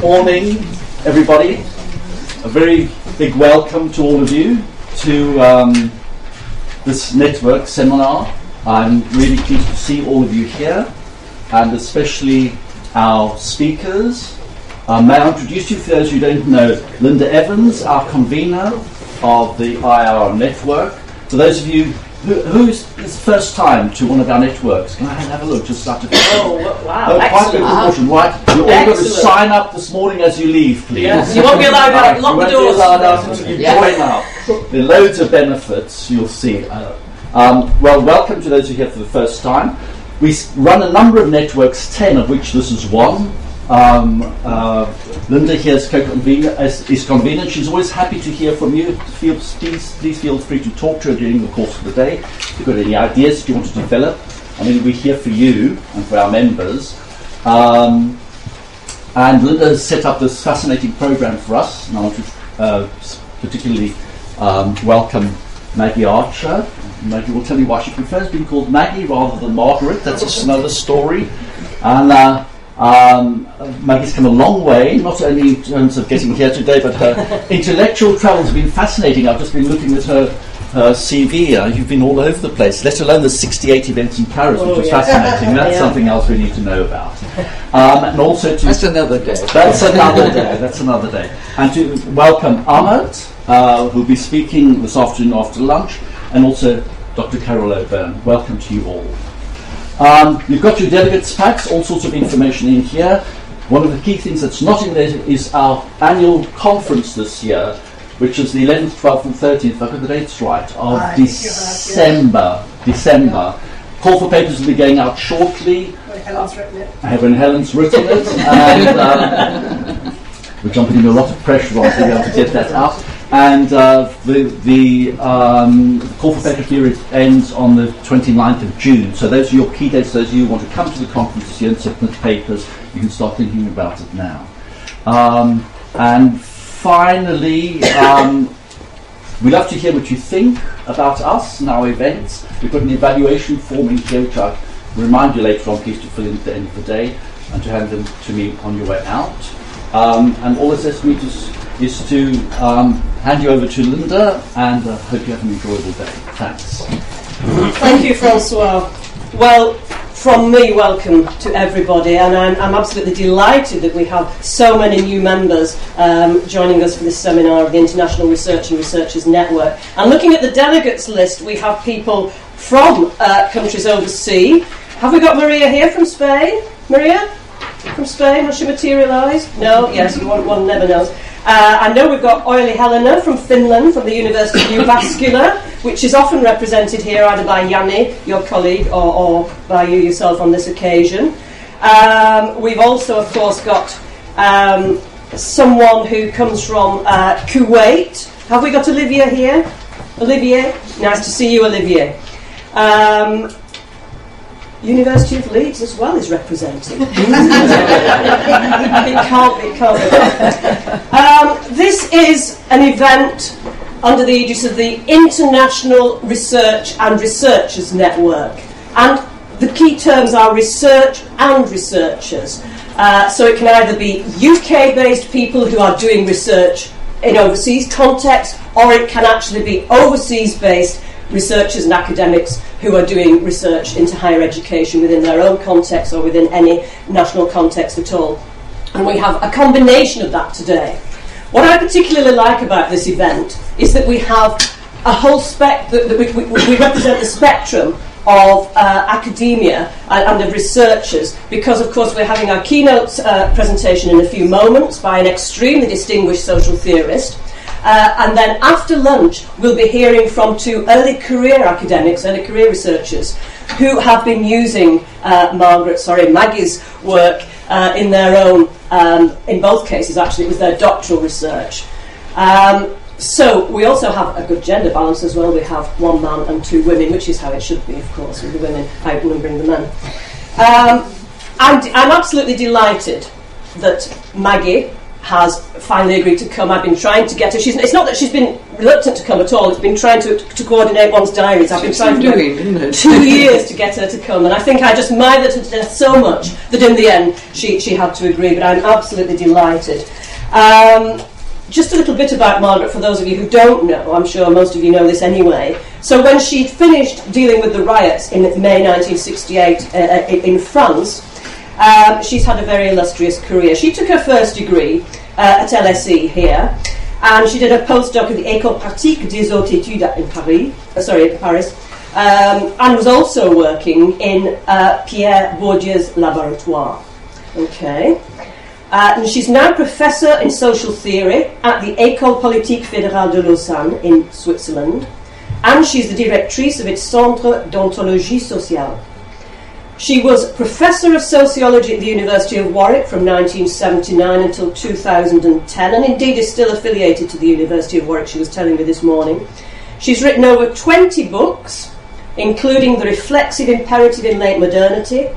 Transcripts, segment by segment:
Morning, everybody. A very big welcome to all of you to um, this network seminar. I'm really pleased to see all of you here, and especially our speakers. Uh, may I introduce you, for those who don't know, Linda Evans, our convener of the IR network. For those of you who, who's this first time to one of our networks? Can I have a look? Just to. Oh, wow! Oh, quite a good proportion, right? You're all going to sign up this morning as you leave, please. Yes, you won't be allowed out. Right, Lock you the won't doors. Be allowed out until you join up. There are loads of benefits you'll see. Uh, Um, well, welcome to those who are here for the first time. We run a number of networks, ten of which this is one. Um, uh, Linda here is, is, convener. She's always happy to hear from you. Feel, please, please feel free to talk to her during the course of the day. If you've got any ideas you want to develop, I mean, we're here for you and for our members. Um, and Linda has set up this fascinating program for us, and I want to uh, particularly um, welcome Maggie Archer. Maggie will tell you why she prefers being called Maggie rather than Margaret. That's another story. And uh, um, Maggie's come a long way, not only in terms of getting here today, but her intellectual travels have been fascinating. I've just been looking at her. Her CV, uh, you've been all over the place, let alone the 68 events in Paris, which Oh, is yeah. fascinating. That's Yeah. something else we need to know about. Um, and also to That's another day. that's another day. That's another day. And to welcome Ahmed, uh, who'll be speaking this afternoon after lunch, and also Dr. Carol O'Byrne. Welcome to you all. Um, you've got your delegates packs, all sorts of information in here. One of the key things that's not in there is our annual conference this year, which is the 11th, 12th, and 13th, if I got the dates right, of I think you're right, yes. December. December. Call for papers will be going out shortly. Well, Helen's written it. I when Helen's written it, and um, we're jumping a lot of pressure on to be able to get that out. And uh, the, the um, call for paper period ends on the 29th of June. So those are your key dates. Those of you who want to come to the conference this year and submit papers, you can start thinking about it now. Um, and finally, um, we love to hear what you think about us and our events. We've got an evaluation form in here, which I'll remind you later on, please to fill in at the end of the day and to hand them to me on your way out. Um, and all left for me s- is to um, hand you over to Linda and uh, hope you have an enjoyable day. Thanks. Thank you, Francois. Well, from me, welcome to everybody, and I'm, I'm absolutely delighted that we have so many new members um, joining us for this seminar of the International Research and Researchers Network. And looking at the delegates list, we have people from uh, countries overseas. Have we got Maria here from Spain? Maria? From Spain? Has she materialised? No? Yes, one, one never knows. Uh, I know we've got Oili-Helena from Finland, from the University of Jyväskylä, which is often represented here either by Yanni, your colleague, or, or by you yourself on this occasion. Um, we've also, of course, got um, someone who comes from uh, Kuwait. Have we got Olivia here? Olivier? Nice to see you, Olivier. Um, University of Leeds as well is represented. it can't be, can't be. Um, this is an event under the aegis of the International Research and Researchers Network. And the key terms are research and researchers. Uh, so it can either be UK based people who are doing research in overseas context, or it can actually be overseas based researchers and academics who are doing research into higher education within their own context or within any national context at all. And we have a combination of that today. What I particularly like about this event is that we have a whole spec that, that we, we, we represent the spectrum of uh, academia and, and of researchers because of course we're having our keynote uh, presentation in a few moments by an extremely distinguished social theorist uh, and then after lunch, we'll be hearing from two early career academics, early career researchers, who have been using uh, Margaret, sorry, Maggie's work uh, in their own, um, in both cases actually, it was their doctoral research. Um, so we also have a good gender balance as well. We have one man and two women, which is how it should be, of course, with the women outnumbering the men. Um, I'm, I'm absolutely delighted that Maggie has finally agreed to come. I've been trying to get her. She's, it's not that she's been reluctant to come at all. It's been trying to, to coordinate one's diaries. I've been trying doing, two years to get her to come, and I think I just mithered her to death so much that in the end she, she had to agree. But I'm absolutely delighted. Um, just a little bit about Margaret for those of you who don't know. I'm sure most of you know this anyway. So when she finished dealing with the riots in May 1968 uh, uh in France, um, she's had a very illustrious career. She took her first degree uh, at LSE here, and she did a postdoc at the École Pratique des Hautes Études in Paris, uh, sorry, Paris, um, and was also working in uh, Pierre Bourdieu's laboratoire. Okay. Uh, and she's now professor in social theory at the École Polytechnique Fédérale de Lausanne in Switzerland, and she's the directrice of its Centre d'Ontologie Sociale. She was Professor of Sociology at the University of Warwick from 1979 until 2010, and indeed is still affiliated to the University of Warwick, she was telling me this morning. She's written over 20 books, including The Reflexive Imperative in Late Modernity,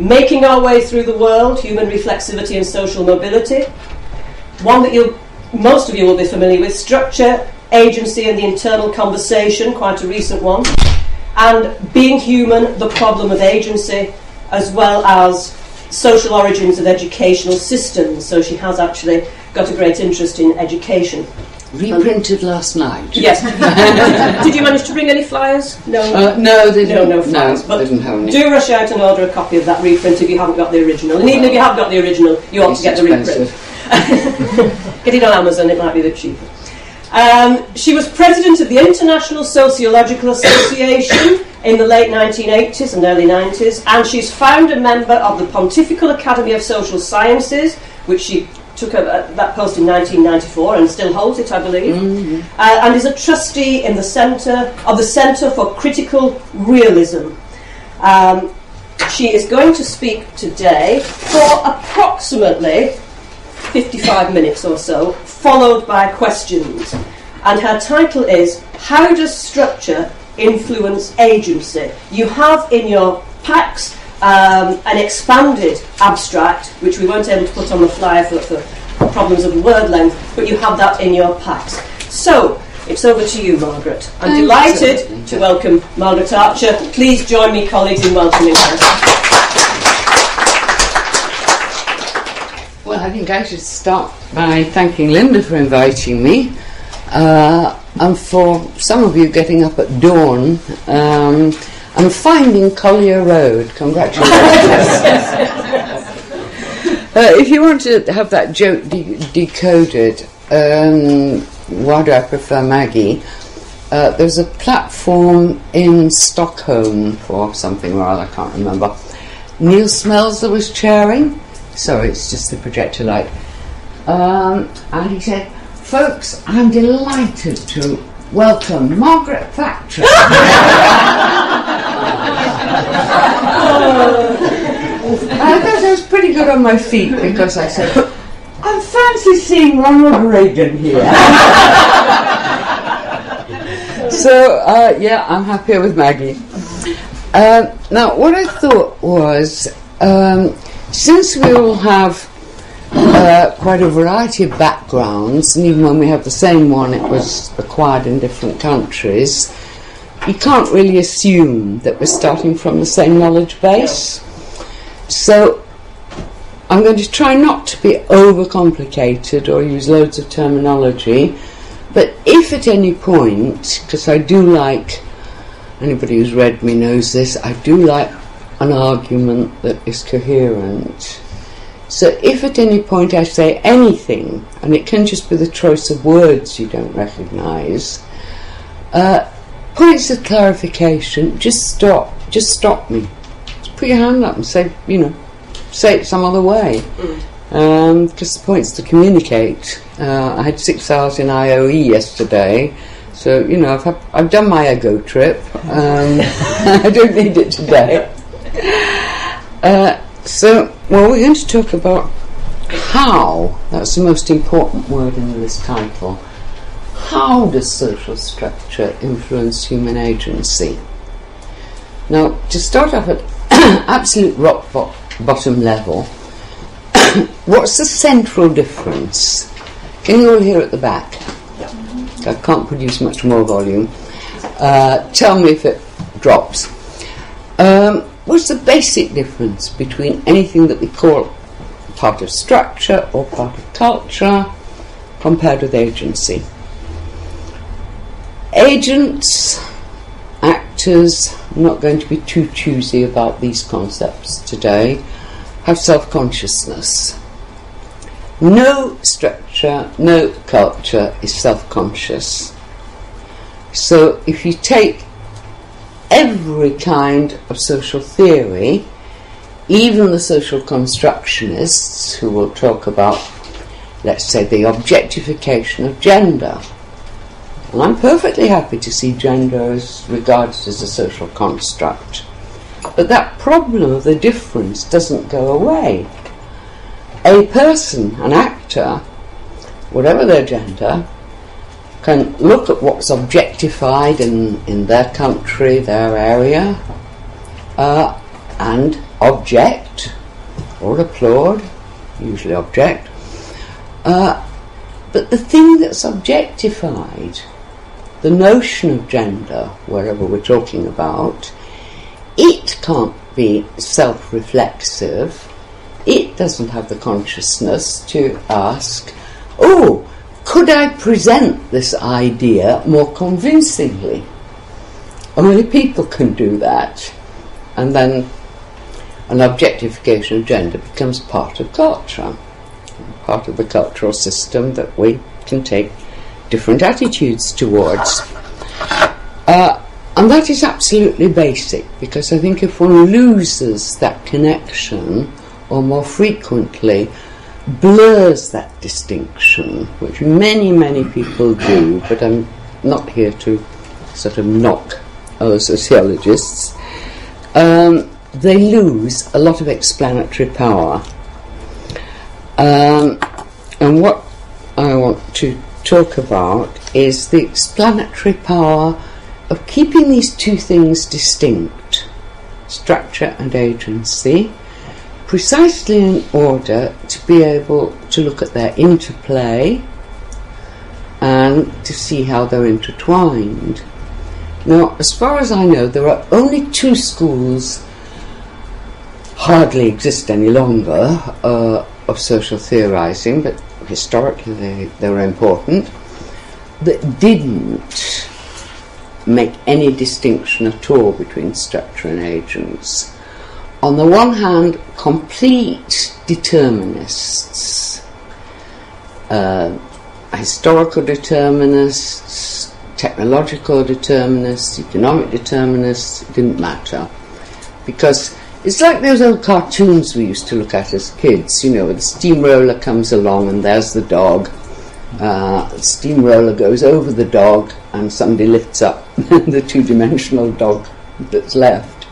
Making Our Way Through the World, Human Reflexivity and Social Mobility, one that you most of you will be familiar with, Structure, Agency and the Internal Conversation, quite a recent one and being human, the problem of agency, as well as social origins of educational systems. So she has actually got a great interest in education. Reprinted last night. Yes. Did you manage to bring any flyers? No. Uh, no, they no, no flyers. No, but do rush out and order a copy of that reprint if you haven't got the original. And even if you have got the original, you ought to get expensive. the reprint. get it on Amazon; it might be the bit cheaper. Um, she was president of the International Sociological Association in the late 1980s and early 90s, and she's founder member of the Pontifical Academy of Social Sciences, which she took up that post in 1994 and still holds it, I believe, mm-hmm. uh, and is a trustee in the centre of the Centre for Critical Realism. Um, she is going to speak today for approximately 55 minutes or so, followed by questions. And her title is How Does Structure Influence Agency? You have in your packs um, an expanded abstract, which we weren't able to put on the flyer for, for problems of word length, but you have that in your packs. So, it's over to you, Margaret. I'm Thank delighted to welcome Margaret Archer. Please join me, colleagues, in welcoming her. Well, I think I should start by thanking Linda for inviting me. Uh, and for some of you getting up at dawn um, and finding Collier Road. Congratulations. uh, if you want to have that joke de- decoded, um, why do I prefer Maggie? Uh, there's a platform in Stockholm for something or other, I can't remember. Neil Smelser was chairing Sorry, it's just the projector light. Um, and he said, Folks, I'm delighted to welcome Margaret Thatcher. I thought I was pretty good on my feet because I said, I fancy seeing Ronald Reagan here. so, uh, yeah, I'm happier with Maggie. Uh, now, what I thought was um, since we all have uh, quite a variety of backgrounds, and even when we have the same one, it was acquired in different countries, you can't really assume that we're starting from the same knowledge base. So I'm going to try not to be overcomplicated or use loads of terminology, but if at any point, because I do like, anybody who's read me knows this, I do like an argument that is coherent. So if at any point I say anything, and it can just be the choice of words you don't recognise, uh, points of clarification, just stop, just stop me. Just put your hand up and say, you know, say it some other way. Mm. Um, just the points to communicate. Uh, I had six hours in IOE yesterday, so you know I've had, I've done my ego trip. Um, I don't need it today. Uh, so, well, we're going to talk about how. That's the most important word in this title. How does social structure influence human agency? Now, to start off at absolute rock bo- bottom level, what's the central difference? Can you all hear at the back? I can't produce much more volume. Uh, tell me if it drops. Um, what's the basic difference between anything that we call part of structure or part of culture compared with agency? Agents, actors, I'm not going to be too choosy about these concepts today, have self consciousness. No structure, no culture is self conscious. So if you take every kind of social theory, even the social constructionists who will talk about, let's say, the objectification of gender. And I'm perfectly happy to see gender as regarded as a social construct. But that problem of the difference doesn't go away a person, an actor, whatever their gender, can look at what's objectified in, in their country, their area, uh, and object or applaud, usually object. Uh, but the thing that's objectified, the notion of gender, wherever we're talking about, it can't be self reflexive it doesn't have the consciousness to ask, oh, could I present this idea more convincingly? Only people can do that. And then an objectification of gender becomes part of culture, part of the cultural system that we can take different attitudes towards. Uh, and that is absolutely basic because I think if one loses that connection, or more frequently blurs that distinction, which many, many people do, but I'm not here to sort of knock other sociologists. Um, they lose a lot of explanatory power. Um, and what I want to talk about is the explanatory power of keeping these two things distinct structure and agency precisely in order to be able to look at their interplay and to see how they're intertwined. Now, as far as I know, there are only two schools, hardly exist any longer, uh, of social theorizing, but historically they, they were important, that didn't make any distinction at all between structure and agents on the one hand, complete determinists, uh, historical determinists, technological determinists, economic determinists, it didn't matter. Because it's like those old cartoons we used to look at as kids, you know, the steamroller comes along and there's the dog. Uh, steamroller goes over the dog and somebody lifts up the two dimensional dog that's left.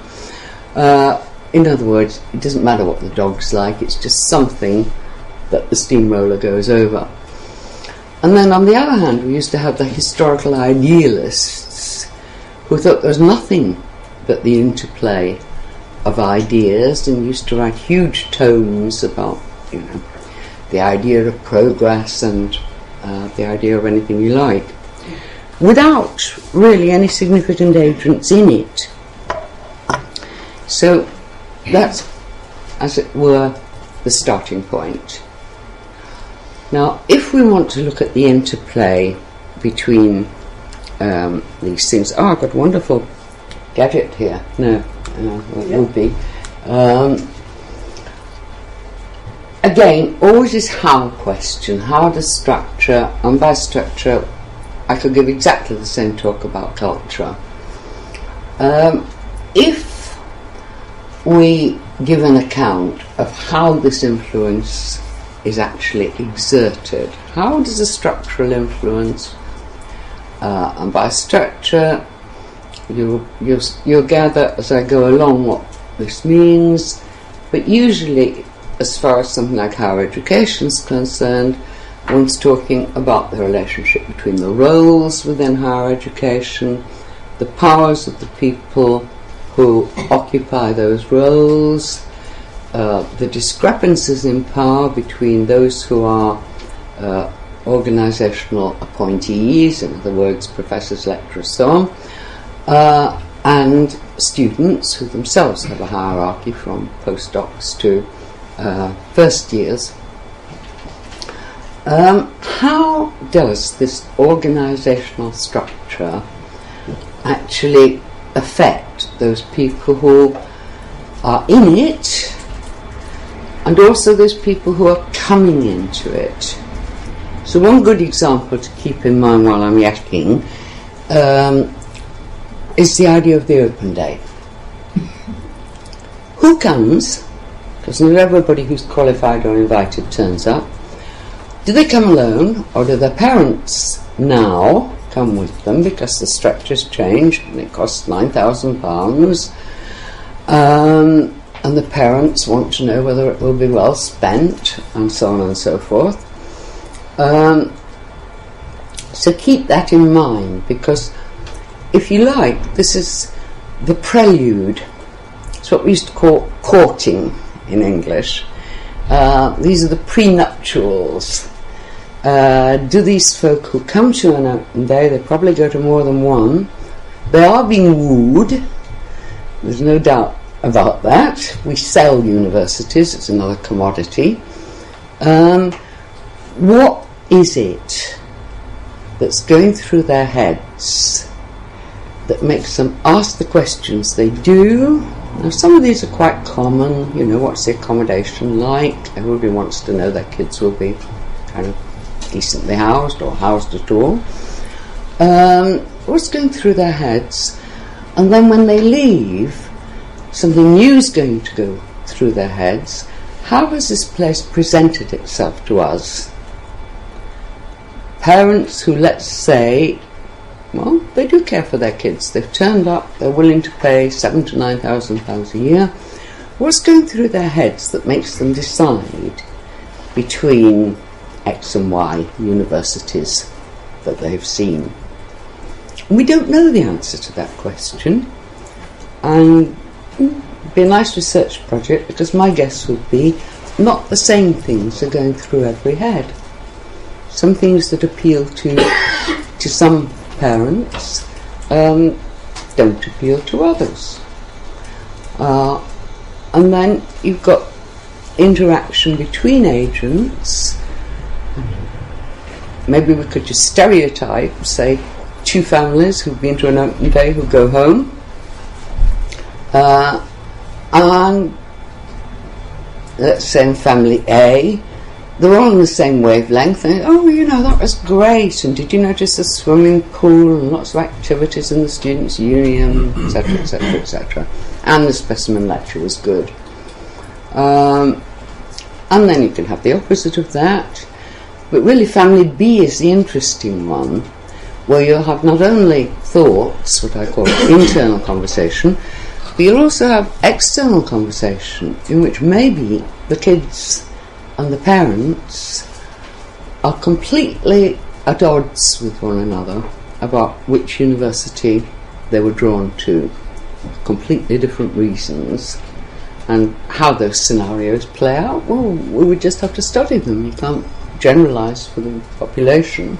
Uh, in other words, it doesn't matter what the dog's like, it's just something that the steamroller goes over. And then on the other hand, we used to have the historical idealists who thought there was nothing but the interplay of ideas and used to write huge tomes about, you know, the idea of progress and uh, the idea of anything you like, without really any significant agents in it. So that's, as it were, the starting point. Now, if we want to look at the interplay between um, these things, oh, I've got a wonderful gadget here. No, uh, it yep. would be. Um, again, always this how question. How does structure, and by structure, I could give exactly the same talk about culture. Um, if we give an account of how this influence is actually exerted. How does a structural influence, uh, and by structure, you'll, you'll, you'll gather as I go along what this means, but usually, as far as something like higher education is concerned, one's talking about the relationship between the roles within higher education, the powers of the people who occupy those roles, uh, the discrepancies in power between those who are uh, organizational appointees, in other words, professors, lecturers, so on, uh, and students who themselves have a hierarchy from postdocs to uh, first years. Um, how does this organizational structure actually affect those people who are in it and also those people who are coming into it? So, one good example to keep in mind while I'm yakking um, is the idea of the open day. Who comes? Because not everybody who's qualified or invited turns up. Do they come alone, or do their parents now come with them because the structure's changed and it costs £9,000? Um, and the parents want to know whether it will be well spent, and so on and so forth. Um, so keep that in mind because, if you like, this is the prelude. It's what we used to call courting in English. Uh, these are the prenuptials. Uh, do these folk who come to an open day, they probably go to more than one, they are being wooed, there's no doubt about that. We sell universities, it's another commodity. Um, what is it that's going through their heads that makes them ask the questions they do? Now, some of these are quite common. You know, what's the accommodation like? Everybody wants to know their kids will be kind of decently housed or housed at all. Um, what's going through their heads? And then when they leave, something new is going to go through their heads. How has this place presented itself to us? parents who, let's say, well, they do care for their kids. They've turned up, they're willing to pay seven to nine thousand pounds a year. What's going through their heads that makes them decide between X and Y universities that they've seen? We don't know the answer to that question, and it'd be a nice research project because my guess would be not the same things are going through every head some things that appeal to to some parents um, don't appeal to others. Uh, and then you've got interaction between agents. Maybe we could just stereotype, say, two families who've been to an open day who go home. Uh, and let's say in family A, they're all on the same wavelength. And, oh, you know, that was great. And did you notice the swimming pool and lots of activities in the students' union, etc., etc., etc. And the specimen lecture was good. Um, and then you can have the opposite of that. But really, family B is the interesting one, where you'll have not only thoughts, what I call internal conversation, but you'll also have external conversation in which maybe the kids and the parents are completely at odds with one another about which university they were drawn to, completely different reasons. And how those scenarios play out, well, we would just have to study them. You can't generalize for the population.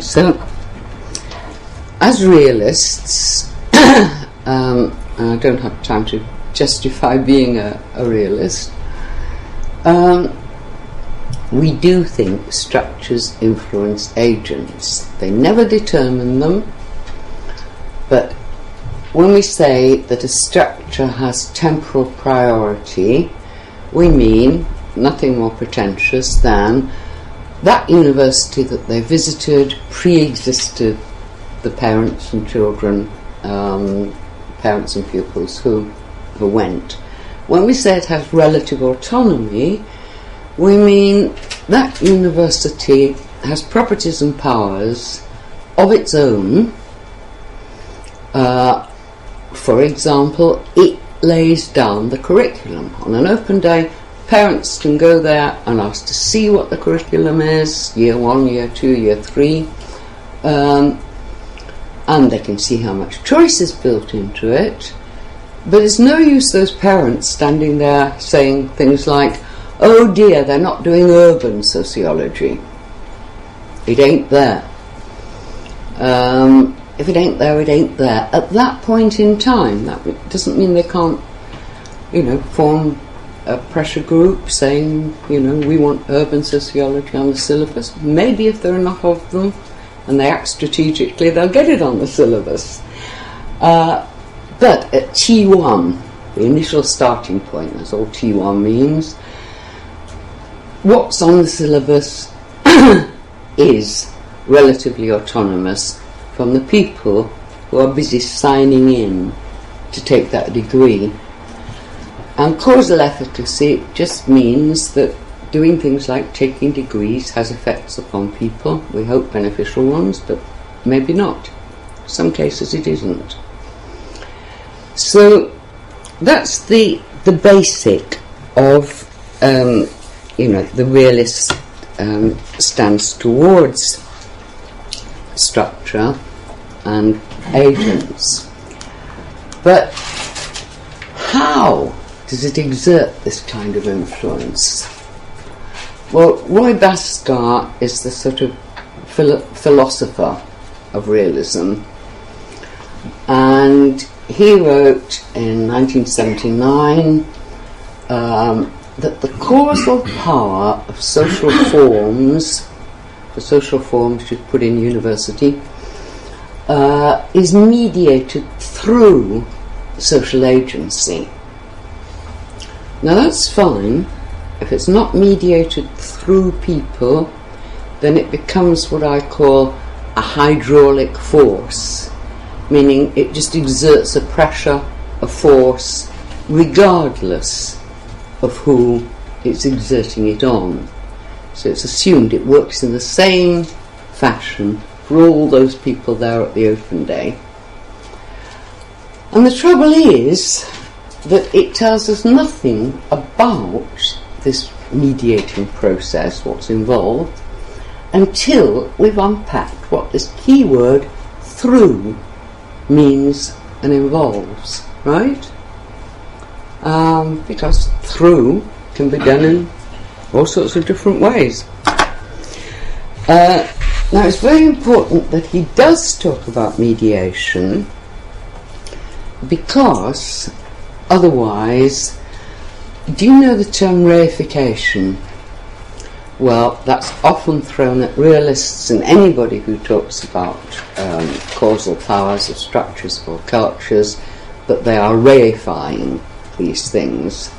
So, as realists, um, I don't have time to justify being a, a realist. Um, we do think structures influence agents. They never determine them, but when we say that a structure has temporal priority, we mean nothing more pretentious than that university that they visited pre existed the parents and children, um, parents and pupils who who went. When we say it has relative autonomy, we mean that university has properties and powers of its own. Uh, for example, it lays down the curriculum. On an open day, parents can go there and ask to see what the curriculum is year one, year two, year three. Um, and they can see how much choice is built into it but it's no use those parents standing there saying things like, oh dear, they're not doing urban sociology. It ain't there. Um, if it ain't there, it ain't there. At that point in time, that doesn't mean they can't, you know, form a pressure group saying, you know, we want urban sociology on the syllabus. Maybe if there are enough of them and they act strategically, they'll get it on the syllabus. Uh, but at T1, the initial starting point, that's all T1 means, what's on the syllabus is relatively autonomous from the people who are busy signing in to take that degree. And causal efficacy just means that doing things like taking degrees has effects upon people. We hope beneficial ones, but maybe not. In some cases it isn't. So that's the the basic of um, you know the realist um, stance towards structure and agents. But how does it exert this kind of influence? Well, Roy Bhaskar is the sort of philo- philosopher of realism, and he wrote in 1979 um, that the causal power of social forms, the social forms you put in university, uh, is mediated through social agency. Now that's fine. If it's not mediated through people, then it becomes what I call a hydraulic force, meaning it just exerts a pressure, a force, regardless of who it's exerting it on. So it's assumed it works in the same fashion for all those people there at the open day. And the trouble is that it tells us nothing about this mediating process, what's involved, until we've unpacked what this key word through means and involves, right? Um, because through can be done in all sorts of different ways. Uh, now, it's very important that he does talk about mediation because otherwise, do you know the term reification? Well, that's often thrown at realists and anybody who talks about um, causal powers of structures or cultures, that they are reifying these things.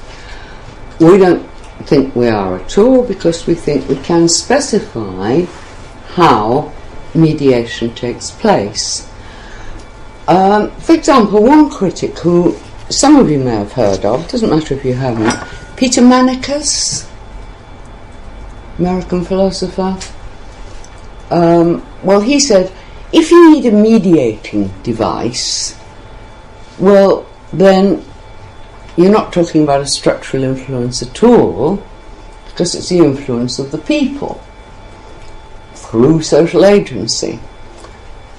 We don't think we are at all because we think we can specify how mediation takes place. Um, for example, one critic who some of you may have heard of, doesn't matter if you haven't, Peter Manicas, American philosopher. Um, well, he said, if you need a mediating device, well, then you're not talking about a structural influence at all, because it's the influence of the people through social agency.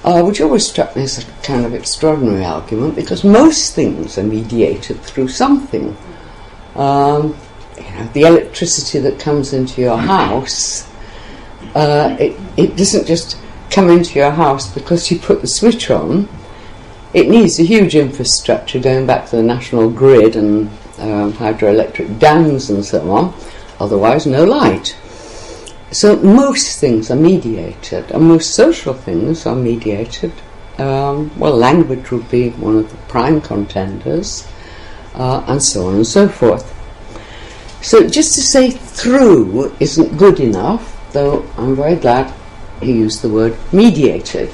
Uh, which always struck me as a kind of extraordinary argument because most things are mediated through something. Um, you know, the electricity that comes into your house, uh, it, it doesn't just come into your house because you put the switch on. It needs a huge infrastructure going back to the national grid and um, hydroelectric dams and so on. Otherwise, no light. So most things are mediated, and most social things are mediated. Um, well, language would be one of the prime contenders, uh, and so on and so forth. So just to say through isn't good enough, though I'm very glad he used the word mediated.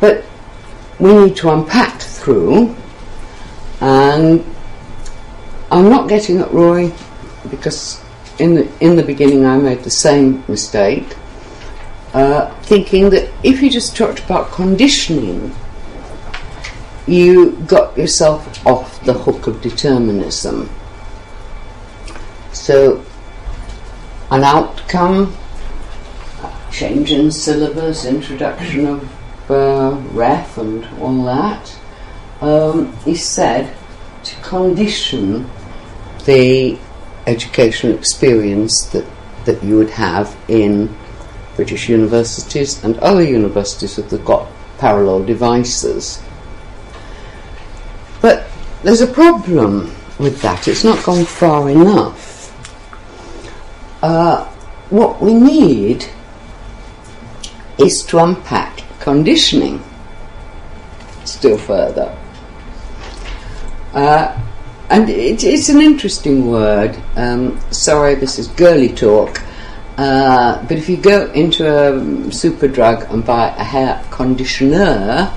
But we need to unpack through, and I'm not getting at Roy because in the, in the beginning I made the same mistake, uh, thinking that if you just talked about conditioning, you got yourself off the hook of determinism. So, an outcome, change in syllabus, introduction of uh, REF and all that, um, he said to condition the educational experience that, that you would have in British universities and other universities that have got parallel devices. But there's a problem with that, it's not gone far enough. Uh, what we need is to unpack conditioning still further. Uh, and it, it's an interesting word. Um, sorry, this is girly talk. Uh, but if you go into a Superdrug and buy a hair conditioner,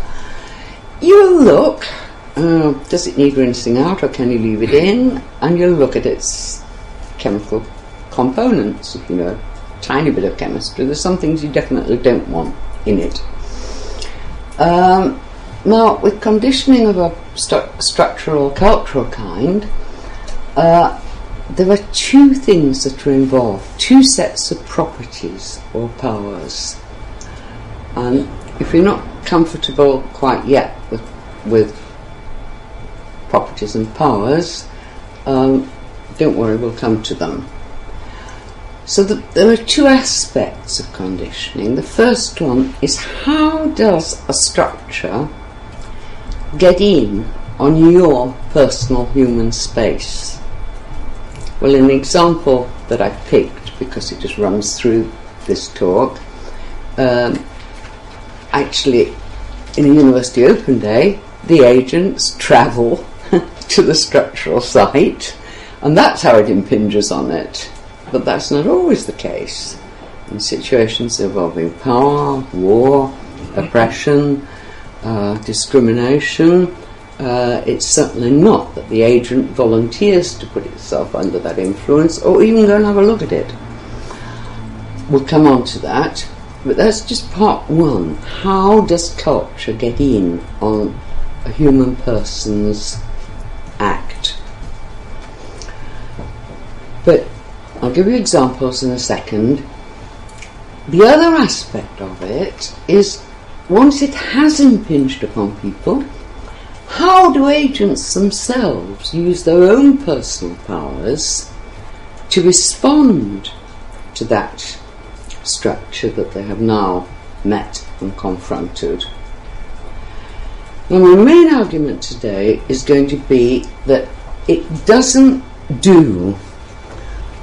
you'll look. Uh, does it need rinsing out or can you leave it in? And you'll look at its chemical components, you know, tiny bit of chemistry. There's some things you definitely don't want in it. Um, now, with conditioning of a stru- structural cultural kind, uh, there are two things that are involved, two sets of properties or powers. And if you're not comfortable quite yet with, with properties and powers, um, don't worry, we'll come to them. So the, there are two aspects of conditioning. The first one is how does a structure get in on your personal human space? Well, an example that I picked because it just runs through this talk. Um, actually, in a university open day, the agents travel to the structural site, and that's how it impinges on it. But that's not always the case. In situations involving power, war, oppression, uh, discrimination, uh, it's certainly not that the agent volunteers to put itself under that influence or even go and have a look at it. We'll come on to that, but that's just part one. How does culture get in on a human person's act? But I'll give you examples in a second. The other aspect of it is once it has impinged upon people, how do agents themselves use their own personal powers to respond to that structure that they have now met and confronted? Now, my main argument today is going to be that it doesn't do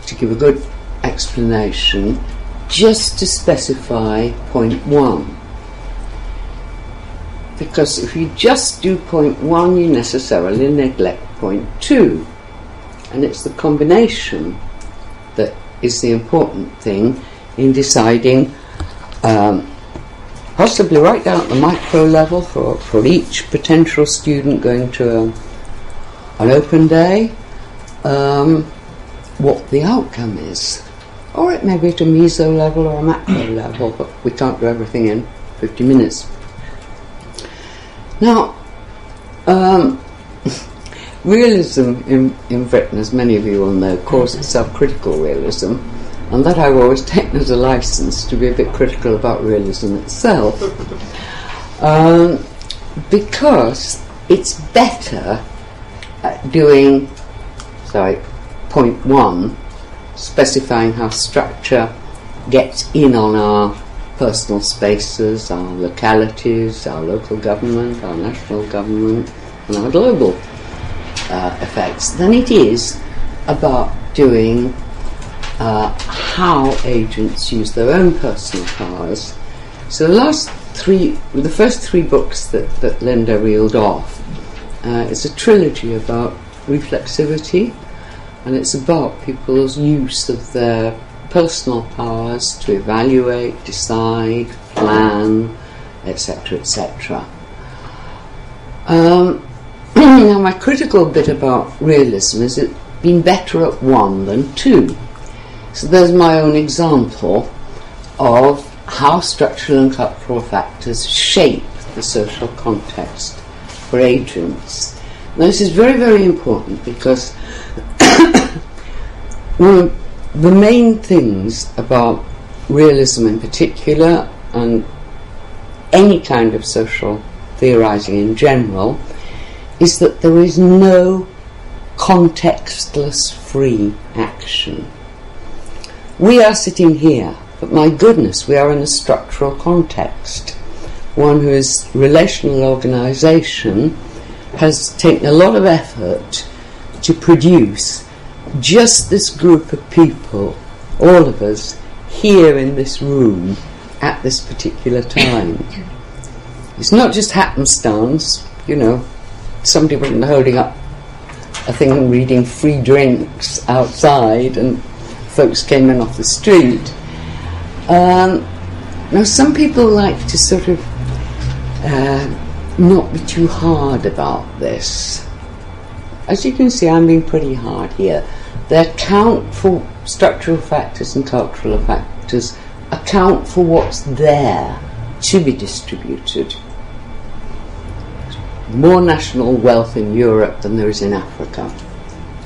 to give a good explanation just to specify point one. Because if you just do point one, you necessarily neglect point two. And it's the combination that is the important thing in deciding, um, possibly right down at the micro level for, for each potential student going to a, an open day. Um, what the outcome is. Or it may be at a meso level or a macro level, but we can't do everything in 50 minutes. Now, um, realism in, in Britain, as many of you will know, calls itself critical realism, and that I've always taken as a license to be a bit critical about realism itself, um, because it's better at doing, sorry, point one, specifying how structure gets in on our personal spaces, our localities, our local government, our national government, and our global uh, effects, than it is about doing uh, how agents use their own personal powers. So the last three, the first three books that, that Linda reeled off uh, is a trilogy about reflexivity, and it's about people's use of their personal powers to evaluate, decide, plan, etc., etc. Um, now, my critical bit about realism is it's been better at one than two. So there's my own example of how structural and cultural factors shape the social context for agents. Now, this is very, very important because the main things about realism in particular and any kind of social theorizing in general is that there is no contextless free action. We are sitting here, but my goodness, we are in a structural context. One whose relational organisation has taken a lot of effort to produce just this group of people, all of us, here in this room at this particular time. It's not just happenstance, you know, somebody wasn't holding up a thing and reading free drinks outside and folks came in off the street. Um, now, some people like to sort of uh, not be too hard about this. As you can see, I'm being pretty hard here. They account for structural factors and cultural factors, account for what's there to be distributed. More national wealth in Europe than there is in Africa.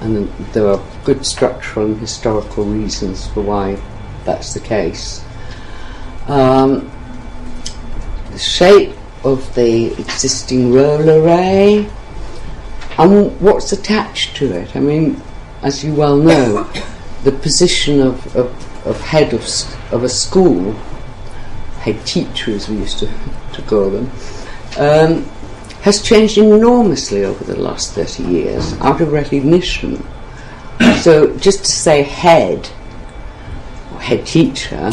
And there are good structural and historical reasons for why that's the case. Um, the shape of the existing role array and what's attached to it. I mean, as you well know, the position of, of, of head of, of a school, head teacher as we used to, to call them, um, has changed enormously over the last 30 years out of recognition. So just to say head or head teacher,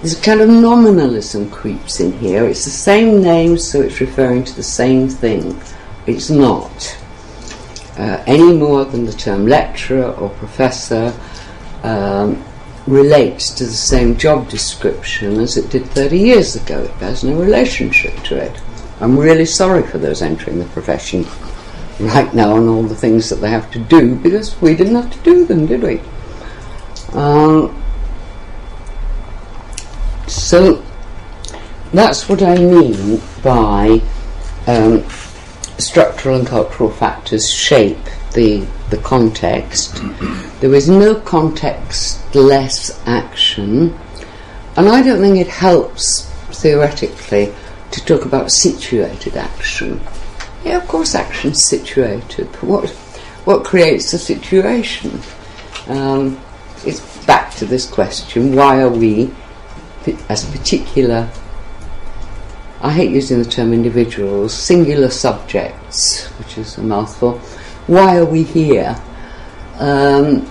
there's a kind of nominalism creeps in here. It's the same name, so it's referring to the same thing. It's not uh, any more than the term lecturer or professor um, relates to the same job description as it did 30 years ago. It has no relationship to it. I'm really sorry for those entering the profession right now and all the things that they have to do because we didn't have to do them, did we? Um, so that's what I mean by um, structural and cultural factors shape the the context. There is no context-less action, and I don't think it helps theoretically to talk about situated action. Yeah, of course, action's situated, but what what creates the situation? Um, it's back to this question: Why are we, as particular I hate using the term individuals, singular subjects, which is a mouthful. Why are we here? Um,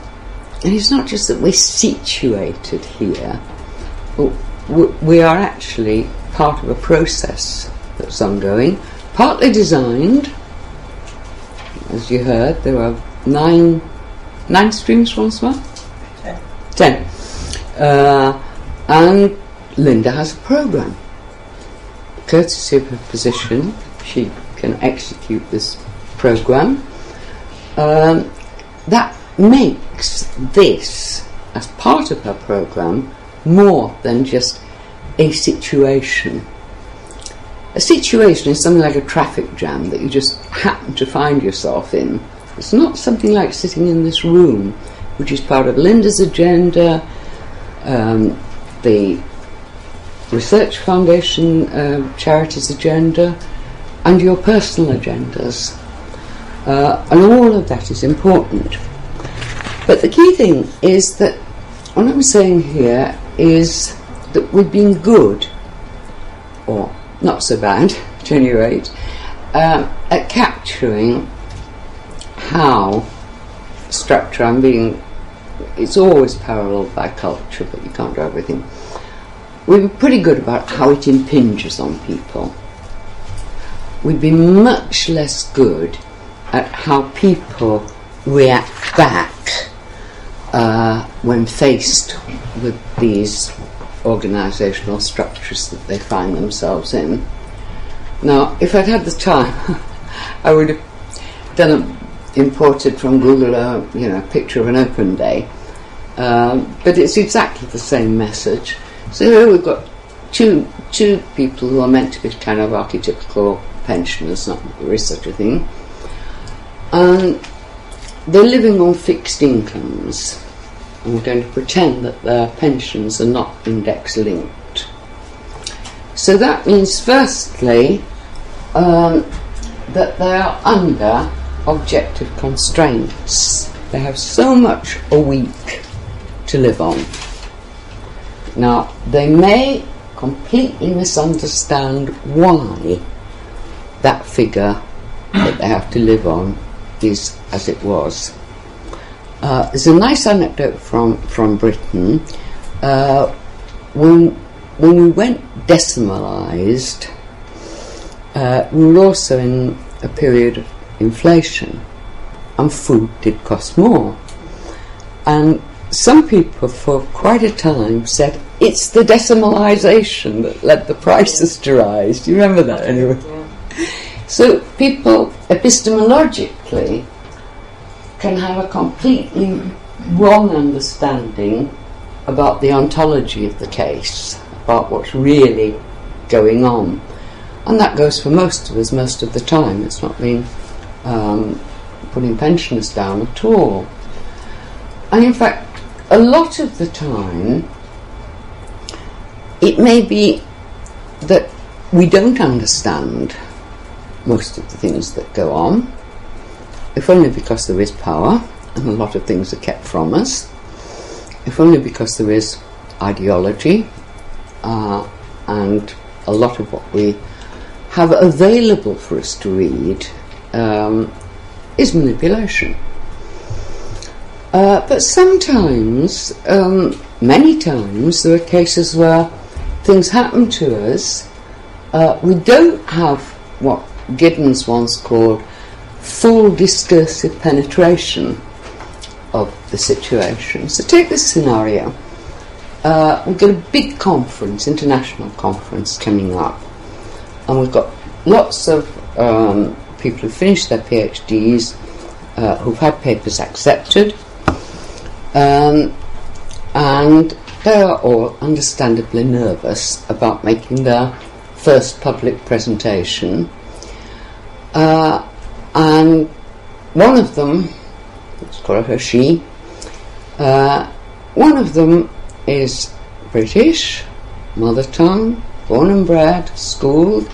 and it's not just that we're situated here, we are actually part of a process that's ongoing, partly designed. As you heard, there are nine nine streams, Francois? Ten. Ten. Uh, and Linda has a program courtesy of her position, she can execute this program. Um, that makes this, as part of her program, more than just a situation. A situation is something like a traffic jam that you just happen to find yourself in. It's not something like sitting in this room, which is part of Linda's agenda, um, the Research Foundation uh, charities agenda and your personal agendas. Uh, and all of that is important. But the key thing is that what I'm saying here is that we've been good, or not so bad at any rate, uh, at capturing how structure, I'm being, it's always paralleled by culture, but you can't do everything we were pretty good about how it impinges on people. We'd be much less good at how people react back uh, when faced with these organisational structures that they find themselves in. Now, if I'd had the time, I would have done a, imported from Google a you know picture of an open day, um, but it's exactly the same message. So here we've got two two people who are meant to be kind of archetypical pensioners, not there is such a thing, and they're living on fixed incomes. And we're going to pretend that their pensions are not index linked. So that means, firstly, um, that they are under objective constraints. They have so much a week to live on. Now, they may completely misunderstand why that figure that they have to live on is as it was. Uh, there's a nice anecdote from, from Britain. Uh, when, when we went decimalised, uh, we were also in a period of inflation, and food did cost more. And some people, for quite a time, said it's the decimalisation that led the prices to rise. Do you remember that anyway? So people epistemologically can have a completely wrong understanding about the ontology of the case, about what's really going on. And that goes for most of us most of the time. It's not been um, putting pensioners down at all. And in fact, a lot of the time, it may be that we don't understand most of the things that go on, if only because there is power and a lot of things are kept from us, if only because there is ideology uh, and a lot of what we have available for us to read um, is manipulation. Uh, but sometimes, um, many times, there are cases where things happen to us. Uh, we don't have what Giddens once called full discursive penetration of the situation. So take this scenario. Uh, we've got a big conference, international conference coming up, and we've got lots of um, people who've finished their PhDs, uh, who've had papers accepted, um, and they are all understandably nervous about making their first public presentation. Uh, and one of them, let's call her she, uh, one of them is British, mother tongue, born and bred, schooled,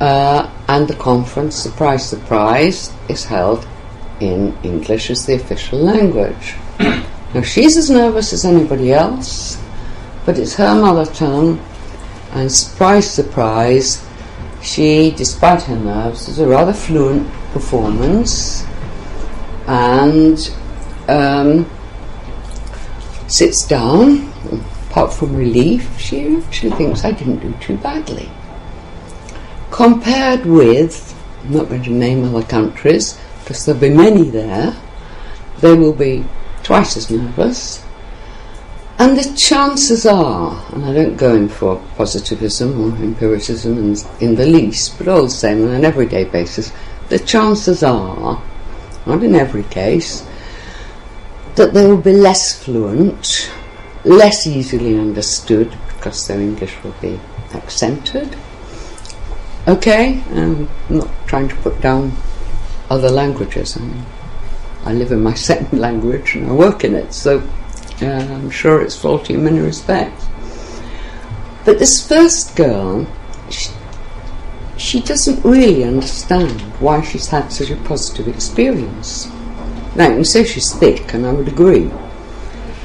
uh, and the conference, surprise, surprise, is held in English as the official language. Now she's as nervous as anybody else, but it's her mother tongue, and surprise, surprise, she, despite her nerves, has a rather fluent performance and um, sits down. Apart from relief, she actually thinks I didn't do too badly. Compared with, I'm not going to name other countries because there'll be many there, they will be twice as nervous and the chances are, and I don't go in for positivism or empiricism in, in the least, but all the same on an everyday basis, the chances are, not in every case, that they will be less fluent, less easily understood because their English will be accented. Okay, I'm not trying to put down other languages. I, mean, I live in my second language and I work in it, so uh, I'm sure it's faulty in many respects. But this first girl, she, she doesn't really understand why she's had such a positive experience. Now, you can say she's thick, and I would agree,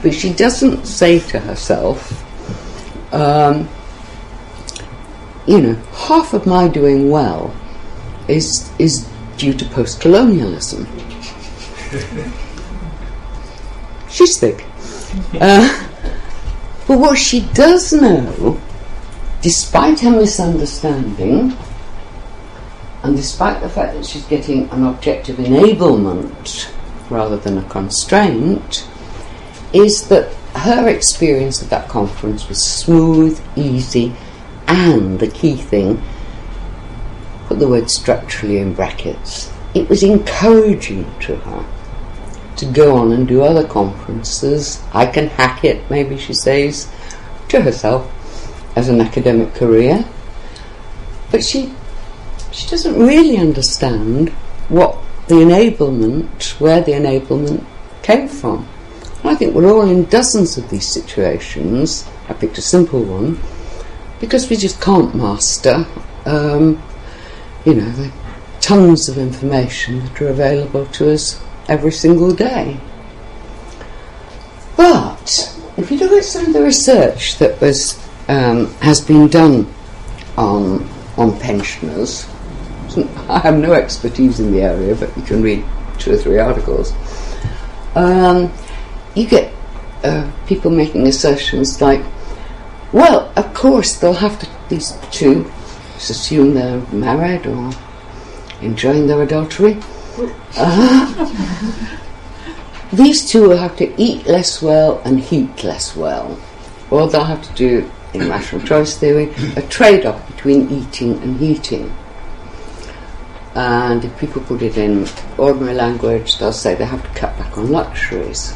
but she doesn't say to herself, um, you know, half of my doing well is is due to post-colonialism. she's thick. Uh, but what she does know, despite her misunderstanding, and despite the fact that she's getting an objective enablement rather than a constraint, is that her experience of that conference was smooth, easy, and the key thing, put the word structurally in brackets, it was encouraging to her to go on and do other conferences. I can hack it, maybe she says to herself, as an academic career. But she she doesn't really understand what the enablement, where the enablement came from. I think we're all in dozens of these situations. I picked a simple one because we just can't master, um, you know, the tons of information that are available to us every single day. But if you look at some of the research that was um, has been done on on pensioners, I have no expertise in the area, but you can read two or three articles. Um, you get uh, people making assertions like, "Well, of course they'll have to these two assume they're married or enjoying their adultery. These two will have to eat less well and heat less well. Or they'll have to do, in rational choice theory, a trade off between eating and heating. And if people put it in ordinary language, they'll say they have to cut back on luxuries.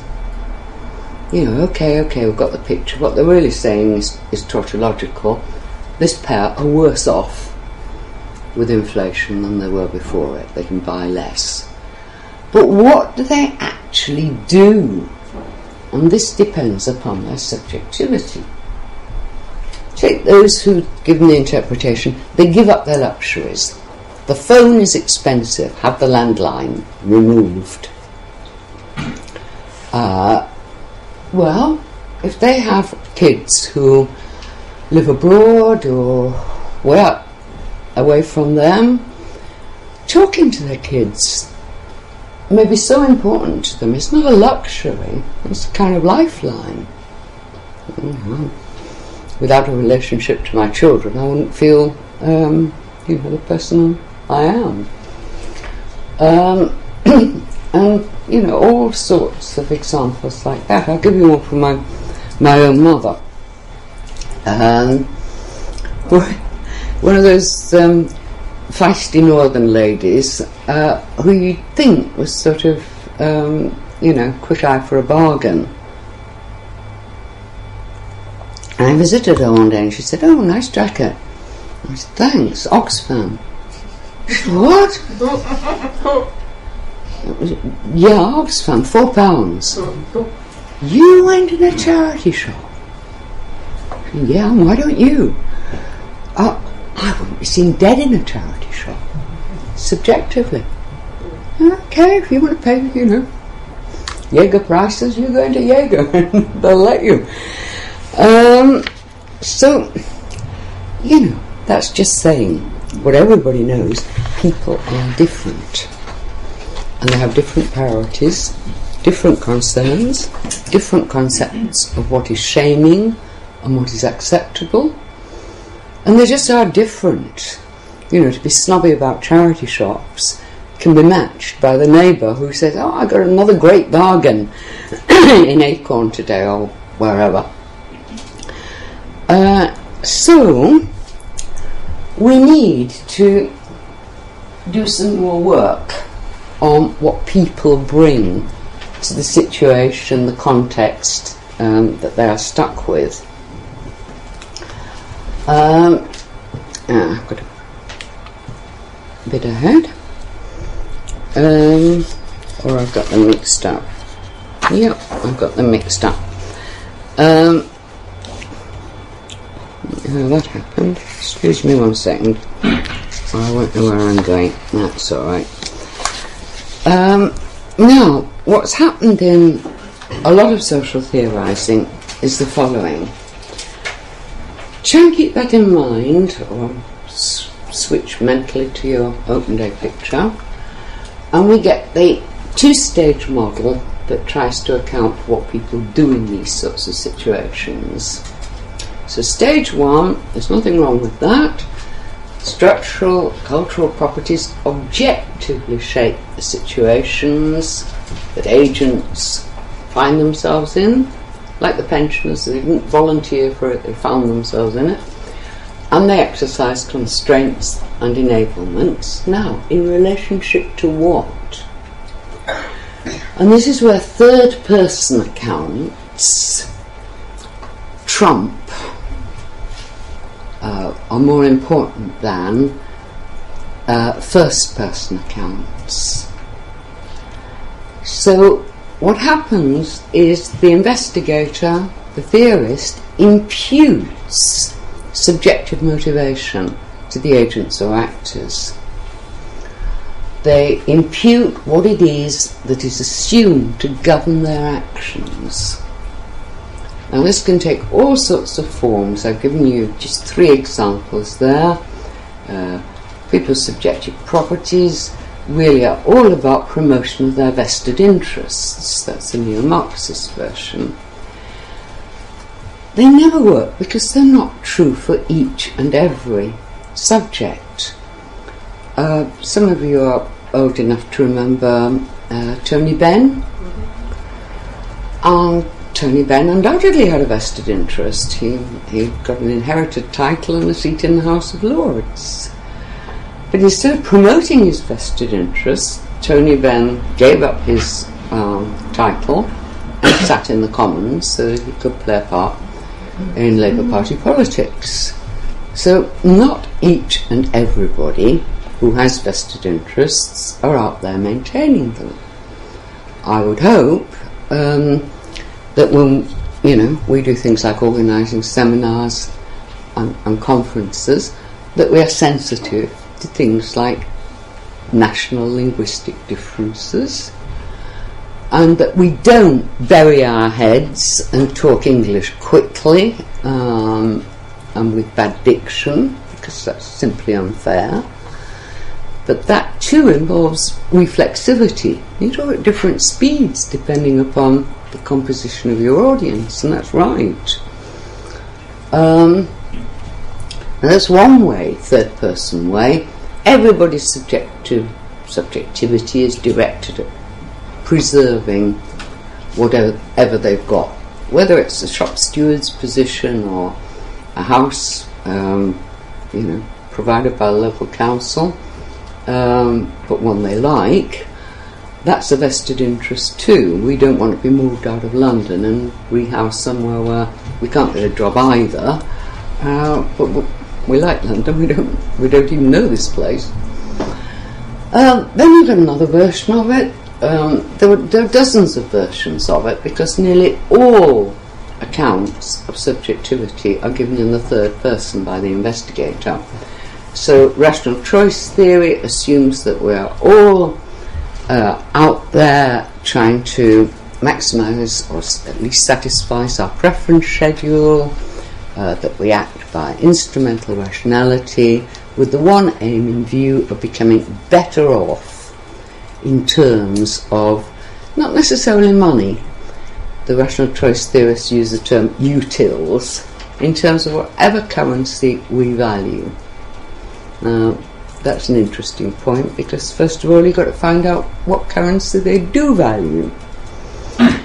You know, okay, okay, we've got the picture. What they're really saying is, is tautological. This pair are worse off with inflation than they were before it. They can buy less. But what do they actually do? And this depends upon their subjectivity. Take those who give the interpretation, they give up their luxuries. The phone is expensive, have the landline removed. Uh, well, if they have kids who live abroad or up away from them, talking to their kids may be so important to them. It's not a luxury, it's a kind of lifeline. Mm-hmm. Without a relationship to my children, I wouldn't feel, um, you know, the person I am. Um, and, you know, all sorts of examples like that. I'll give you one from my, my own mother. Um, one of those um, feisty northern ladies uh, who you'd think was sort of, um, you know, quick eye for a bargain. I visited her one day and she said, Oh, nice jacket. I said, Thanks, Oxfam. what? yeah, Oxfam, four pounds. You went in a charity shop. Yeah, why don't you? Uh, I wouldn't be seen dead in a charity shop. Subjectively. Okay, if you want to pay, you know, Jaeger prices, you go into Jaeger they'll let you. Um, so, you know, that's just saying what everybody knows people are different. And they have different priorities, different concerns, different concepts of what is shaming and what is acceptable. And they just are different. You know, to be snobby about charity shops can be matched by the neighbour who says, Oh, I got another great bargain in Acorn today or wherever. Uh, so, we need to do some more work on what people bring to the situation, the context um, that they are stuck with. Um, ah, I've got a bit ahead. Um, or I've got them mixed up. Yep, I've got them mixed up. Um, oh, that happened. Excuse me one second. I won't know where I'm going. That's alright. Um, now, what's happened in a lot of social theorising is the following. Try and keep that in mind, or s- switch mentally to your open day picture, and we get the two stage model that tries to account for what people do in these sorts of situations. So, stage one, there's nothing wrong with that. Structural, cultural properties objectively shape the situations that agents find themselves in like the pensioners, they didn't volunteer for it, they found themselves in it. And they exercise constraints and enablements. Now, in relationship to what? And this is where third person accounts trump uh, are more important than uh, first person accounts. So what happens is the investigator, the theorist, imputes subjective motivation to the agents or actors. they impute what it is that is assumed to govern their actions. Now, this can take all sorts of forms. I've given you just three examples there. Uh, people's subjective properties really are all about promotion of their vested interests. That's the neo Marxist version. They never work because they're not true for each and every subject. Uh, some of you are old enough to remember uh, Tony Benn. Um, Tony Benn undoubtedly had a vested interest. He, he got an inherited title and a seat in the House of Lords. But instead of promoting his vested interests, Tony Benn gave up his um, title and sat in the Commons so that he could play a part in Labour Party politics. So, not each and everybody who has vested interests are out there maintaining them. I would hope um, that when you know we do things like organising seminars and, and conferences, that we are sensitive to things like national linguistic differences and that we don't bury our heads and talk English quickly um, and with bad diction because that's simply unfair. But that too involves reflexivity. You talk at different speeds depending upon the composition of your audience, and that's right. Um, that's one way, third person way. Everybody's subjective subjectivity is directed at preserving whatever they've got, whether it's a shop steward's position or a house, um, you know, provided by the local council, um, but one they like. That's a vested interest too. We don't want to be moved out of London and rehouse somewhere where we can't get a job either. Uh, but we like London. We don't. We don't even know this place. Uh, then you've another version of it, um, there, were, there are dozens of versions of it because nearly all accounts of subjectivity are given in the third person by the investigator. So, rational choice theory assumes that we are all uh, out there trying to maximize or at least satisfy our preference schedule, uh, that we act by instrumental rationality with the one aim in view of becoming better off in terms of not necessarily money. The rational choice theorists use the term utils in terms of whatever currency we value. Now, that's an interesting point because, first of all, you've got to find out what currency they do value.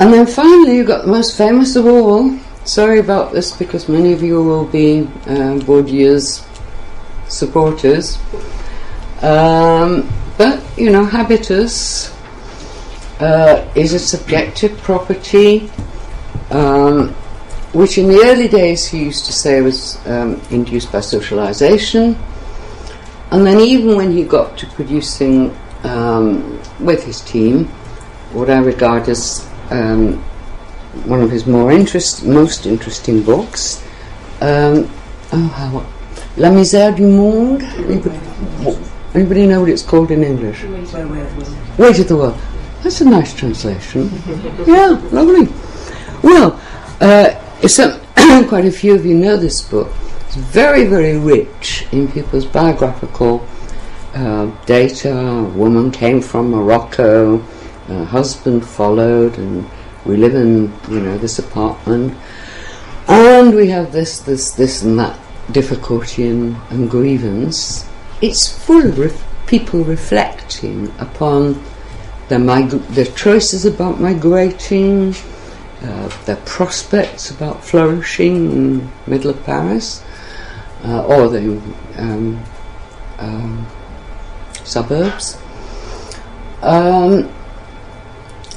And then finally, you've got the most famous of all. Sorry about this because many of you will be uh, Bourdieu's supporters. Um, but, you know, habitus uh, is a subjective property, um, which in the early days he used to say was um, induced by socialization. And then, even when he got to producing um, with his team what I regard as um, one of his more interest, most interesting books, um, oh, how, La Misère du Monde. Anybody know what it's called in English? Weight of the World. That's a nice translation. yeah, lovely. Well, uh, so quite a few of you know this book. It's very, very rich in people's biographical uh, data. A woman came from Morocco. A husband followed, and we live in you know this apartment, and we have this, this, this, and that difficulty and, and grievance it's full of ref- people reflecting upon their, mig- their choices about migrating, uh, their prospects about flourishing in middle of Paris, uh, or the um, um, suburbs. Um,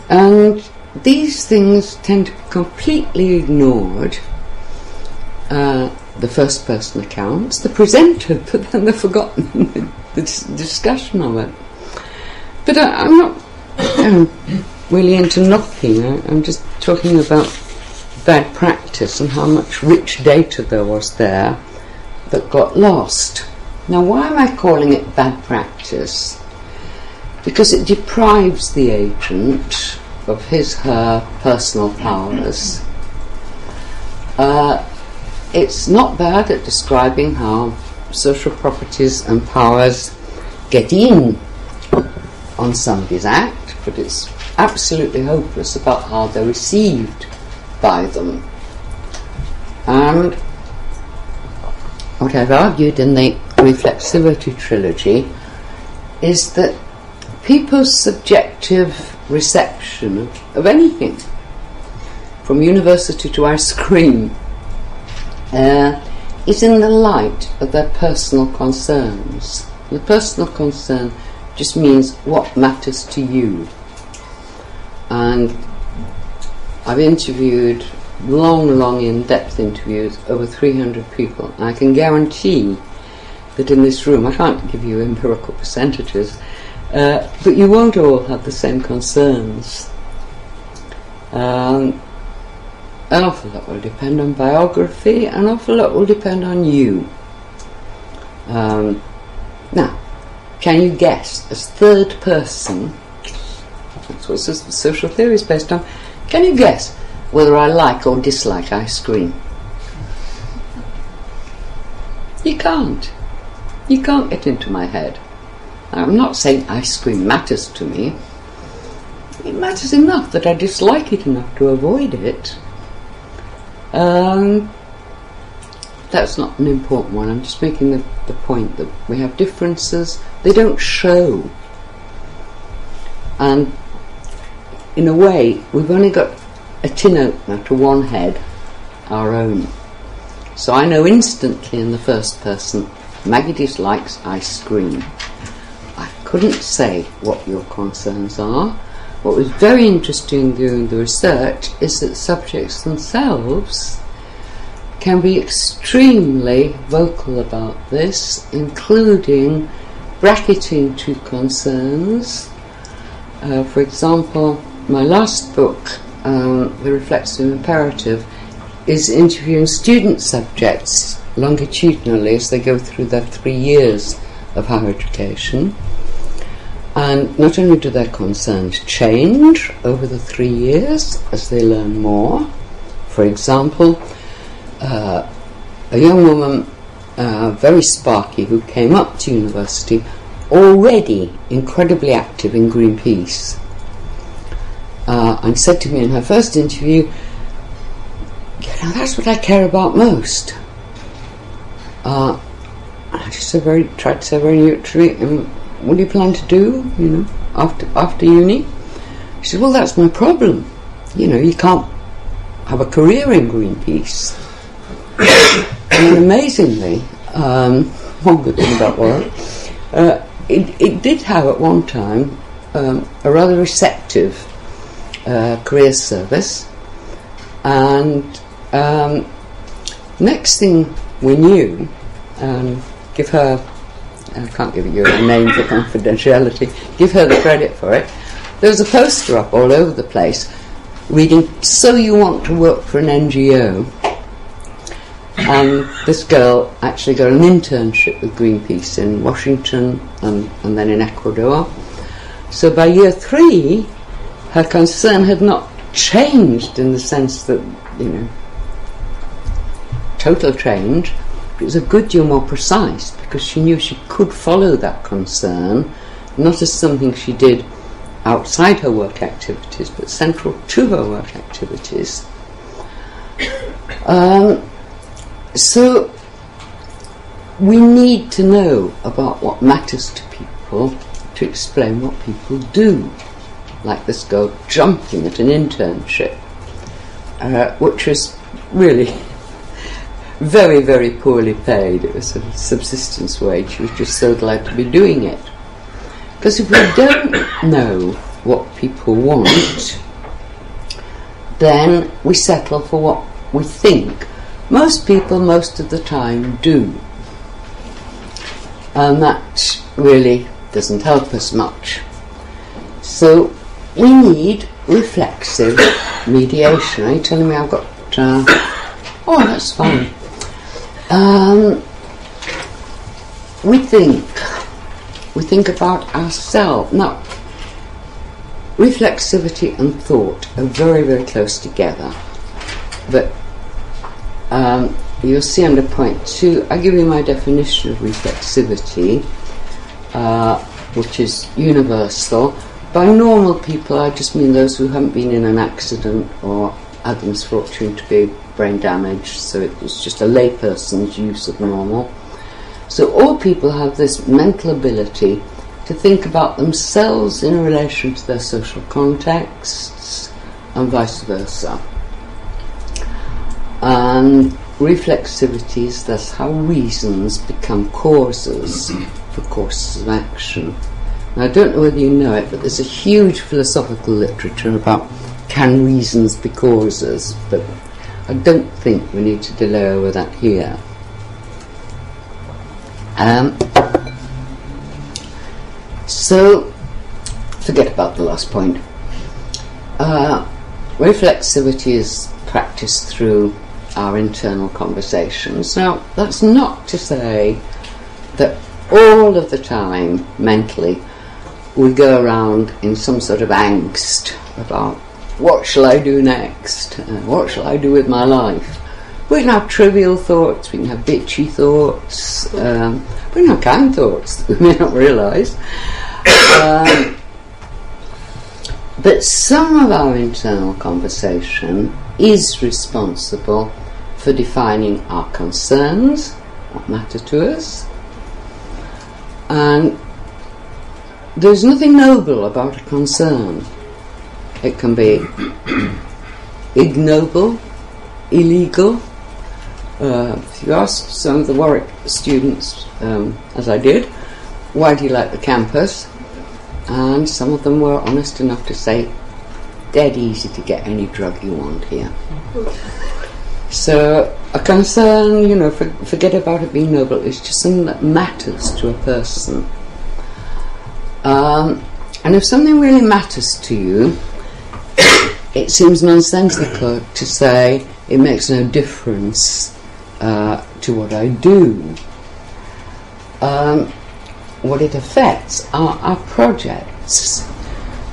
and these things tend to be completely ignored uh, the first person accounts, the presenter, but then they've forgotten the, the discussion of it. But I, am not um, really into knocking, I, I'm just talking about bad practice and how much rich data there was there that got lost. Now, why am I calling it bad practice? because it deprives the agent of his, her personal powers. Uh, it's not bad at describing how social properties and powers get in on somebody's act, but it's absolutely hopeless about how they're received by them. And what I've argued in the reflexivity trilogy is that people's subjective reception of, of anything, from university to ice cream, uh, is in the light of their personal concerns. The personal concern just means what matters to you. And I've interviewed long, long, in depth interviews, over 300 people. I can guarantee that in this room, I can't give you empirical percentages, uh, but you won't all have the same concerns. Um, an awful lot will depend on biography, an awful lot will depend on you. Um, now, can you guess, as third person, that's what social theory is based on, can you guess whether I like or dislike ice cream? You can't. You can't get into my head. I'm not saying ice cream matters to me. It matters enough that I dislike it enough to avoid it. Um, that's not an important one. I'm just making the, the point that we have differences. They don't show. And in a way, we've only got a tin opener to one head, our own. So I know instantly in the first person, Maggie dislikes ice cream. Couldn't say what your concerns are. What was very interesting during the research is that subjects themselves can be extremely vocal about this, including bracketing two concerns. Uh, for example, my last book, um, The Reflexive Imperative, is interviewing student subjects longitudinally as they go through their three years of higher education. And not only do their concerns change over the three years as they learn more, for example, uh, a young woman, uh, very sparky, who came up to university already incredibly active in Greenpeace, uh, and said to me in her first interview, you know, that's what I care about most. Uh, I just said very, tried to say very neutrally, um, what do you plan to do, you know, after, after uni? She said, well, that's my problem. You know, you can't have a career in Greenpeace. and amazingly, um, one good thing about Warwick, uh, it, it did have at one time um, a rather receptive uh, career service, and um, next thing we knew, um, give her, I can't give you a name for confidentiality, give her the credit for it. There was a poster up all over the place reading, So You Want to Work for an NGO. And this girl actually got an internship with Greenpeace in Washington and, and then in Ecuador. So by year three, her concern had not changed in the sense that, you know, total change. It was a good deal more precise because she knew she could follow that concern, not as something she did outside her work activities, but central to her work activities. Um, so we need to know about what matters to people to explain what people do, like this girl jumping at an internship, uh, which was really very, very poorly paid. It was a subsistence wage. She was just so glad to be doing it. Because if we don't know what people want, then we settle for what we think. Most people, most of the time, do. And that really doesn't help us much. So we need reflexive mediation. Are you telling me I've got. Uh, oh, that's fine. Um, we think we think about ourselves. Now, reflexivity and thought are very, very close together. But um, you'll see under point two, I give you my definition of reflexivity, uh, which is universal. By normal people, I just mean those who haven't been in an accident or had the misfortune to be brain damage, so it's just a layperson's use of normal. So all people have this mental ability to think about themselves in relation to their social contexts and vice versa. And reflexivity is thus how reasons become causes for courses of action. Now, I don't know whether you know it, but there's a huge philosophical literature about can reasons be causes, but I don't think we need to delay over that here. Um, so, forget about the last point. Uh, reflexivity is practiced through our internal conversations. Now, that's not to say that all of the time, mentally, we go around in some sort of angst about what shall I do next? Uh, what shall I do with my life? We can have trivial thoughts, we can have bitchy thoughts, um, we can have kind thoughts that we may not realise. Um, but some of our internal conversation is responsible for defining our concerns, what matter to us, and there's nothing noble about a concern. It can be ignoble, illegal, uh, if you ask some of the Warwick students, um, as I did, why do you like the campus? And some of them were honest enough to say, dead easy to get any drug you want here. So a concern, you know, for, forget about it being noble, it's just something that matters to a person. Um, and if something really matters to you, it seems nonsensical to say it makes no difference uh, to what I do. Um, what it affects are our projects.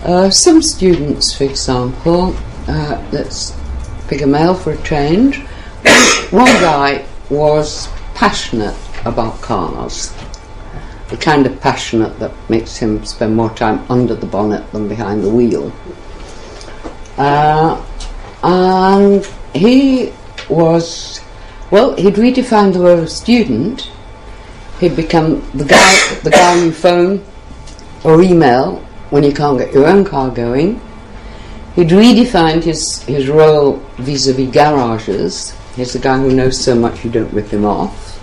Uh, some students, for example, uh, let's pick a male for a change. One guy was passionate about cars, the kind of passionate that makes him spend more time under the bonnet than behind the wheel. Uh, and he was well, he'd redefined the word of student. He'd become the guy, the guy you phone or email when you can't get your own car going. He'd redefined his, his role vis-a-vis garages. He's the guy who knows so much you don't rip him off.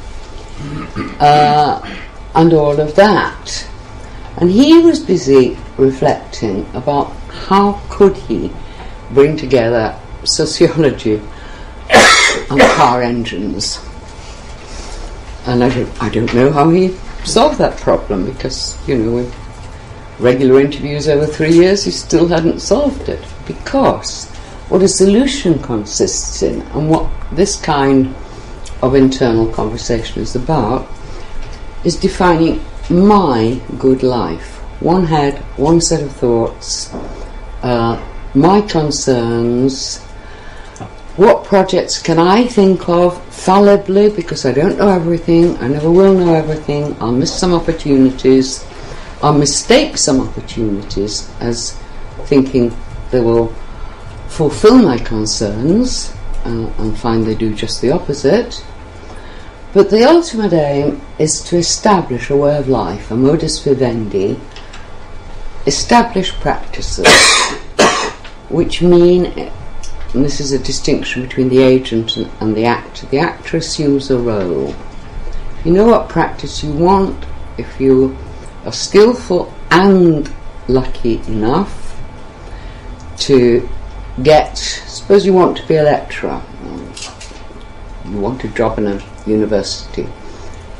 Uh, and all of that. And he was busy reflecting about how could he bring together sociology and car engines. And I don't, I don't know how he solved that problem because, you know, with regular interviews over three years, he still hadn't solved it. Because what a solution consists in and what this kind of internal conversation is about is defining my good life. One head, one set of thoughts, uh, my concerns, what projects can I think of fallibly? Because I don't know everything, I never will know everything, I'll miss some opportunities, I'll mistake some opportunities as thinking they will fulfill my concerns uh, and find they do just the opposite. But the ultimate aim is to establish a way of life, a modus vivendi, establish practices which mean and this is a distinction between the agent and, and the actor. The actor assumes a role. You know what practice you want if you are skillful and lucky enough to get, suppose you want to be a lecturer, you want a job in a university,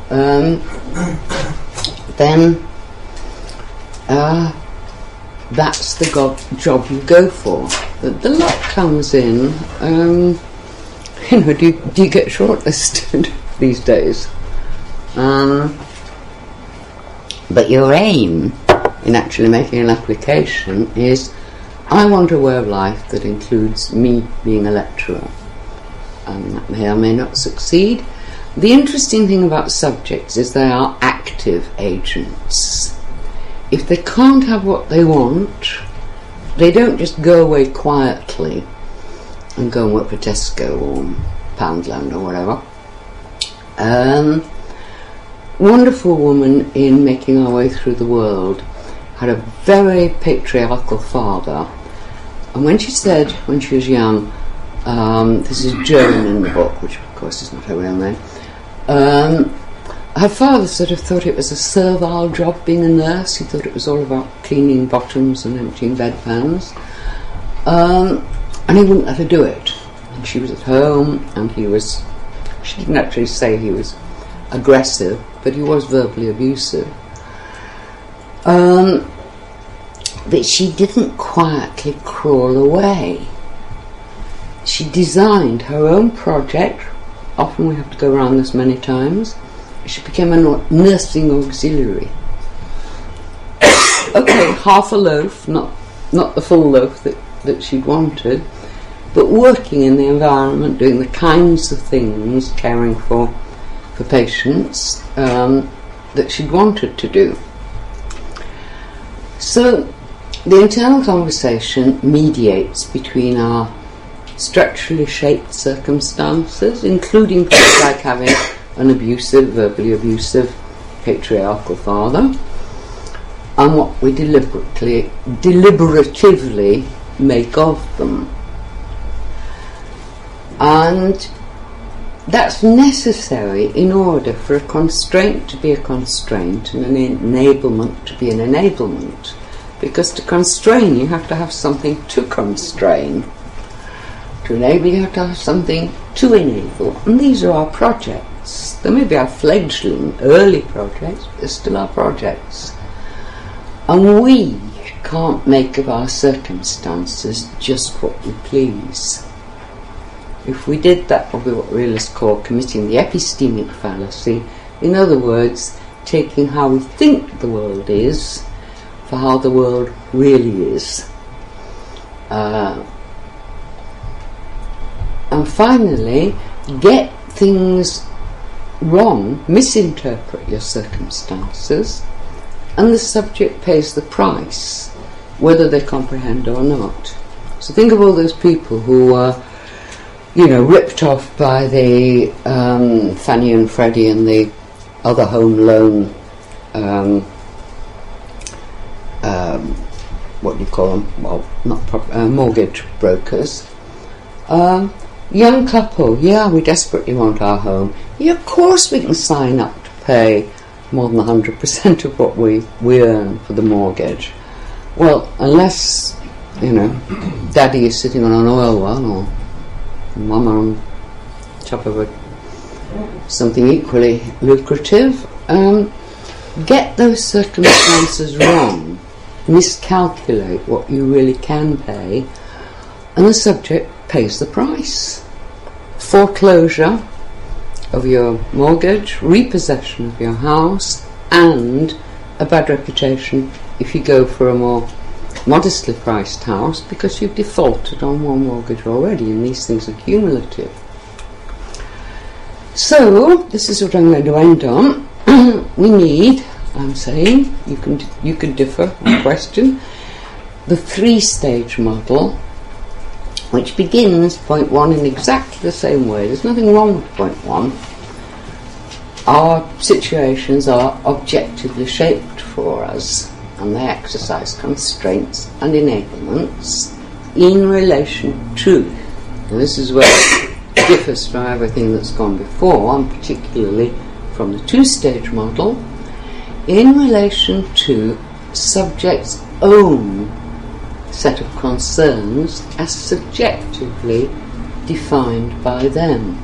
um, then uh, that's the go- job you go for. The luck comes in. Um, you know, do you, do you get shortlisted these days? Um, But your aim in actually making an application is I want a way of life that includes me being a lecturer. And that may or may not succeed. The interesting thing about subjects is they are active agents. If they can't have what they want, they don't just go away quietly and go and work for Tesco or Poundland or whatever. Um, wonderful woman in making our way through the world had a very patriarchal father. And when she said, when she was young, um, this is Joan in the book, which of course is not her real name, um, her father sort of thought it was a servile job being a nurse. He thought it was all about cleaning bottoms and emptying bedpans. Um, and he wouldn't let her do it. And she was at home, and he was, she didn't actually say he was aggressive, but he was verbally abusive. Um, but she didn't quietly crawl away. She designed her own project. Often we have to go around this many times. She became a nursing auxiliary. okay, half a loaf, not not the full loaf that, that she'd wanted, but working in the environment, doing the kinds of things, caring for for patients um, that she'd wanted to do. So the internal conversation mediates between our structurally shaped circumstances, including things like having an abusive, verbally abusive, patriarchal father, and what we deliberately, deliberatively make of them. And that's necessary in order for a constraint to be a constraint and an enablement to be an enablement. Because to constrain, you have to have something to constrain. To enable, you have to have something to enable. And these are our projects. They may be our fledgling, early projects, but they're still our projects. And we can't make of our circumstances just what we please. If we did that, would be what realists call committing the epistemic fallacy. In other words, taking how we think the world is for how the world really is. Uh, and finally, get things wrong, misinterpret your circumstances, and the subject pays the price, whether they comprehend or not. So think of all those people who are you know, ripped off by the um, Fannie and Freddie and the other home loan, um, um, what do you call them? Well, not uh, mortgage brokers. Um, young couple, yeah, we desperately want our home. Yeah, of course we can sign up to pay more than 100% of what we, we earn for the mortgage. Well, unless, you know, daddy is sitting on an oil well or mama on top of a, something equally lucrative. Um, get those circumstances wrong, miscalculate what you really can pay, and the subject pays the price. Foreclosure of your mortgage, repossession of your house, and a bad reputation if you go for a more modestly priced house because you've defaulted on one mortgage already and these things are cumulative. So, this is what I'm going to end on. we need, I'm saying, you can, you can differ on question, the three stage model, which begins point one in exactly the same way. There's nothing wrong with point one. Our situations are objectively shaped for us and they exercise constraints and enablements in relation to. And this is where it differs from everything that's gone before, and particularly from the two stage model, in relation to subject's own set of concerns as subjectively defined by them.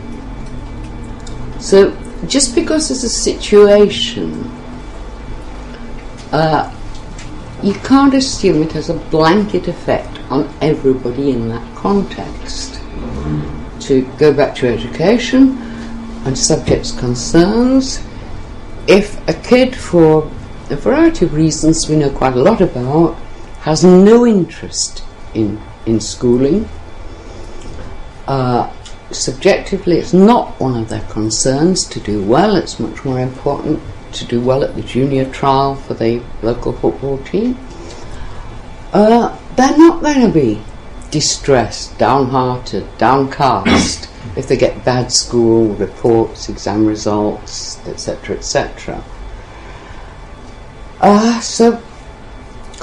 So, just because there's a situation, uh, you can't assume it has a blanket effect on everybody in that context. To go back to education and subjects' concerns, if a kid for a variety of reasons we know quite a lot about, has no interest in, in schooling. Uh, subjectively, it's not one of their concerns to do well. It's much more important to do well at the junior trial for the local football team. Uh, they're not going to be distressed, downhearted, downcast if they get bad school reports, exam results, etc., etc. Uh, so,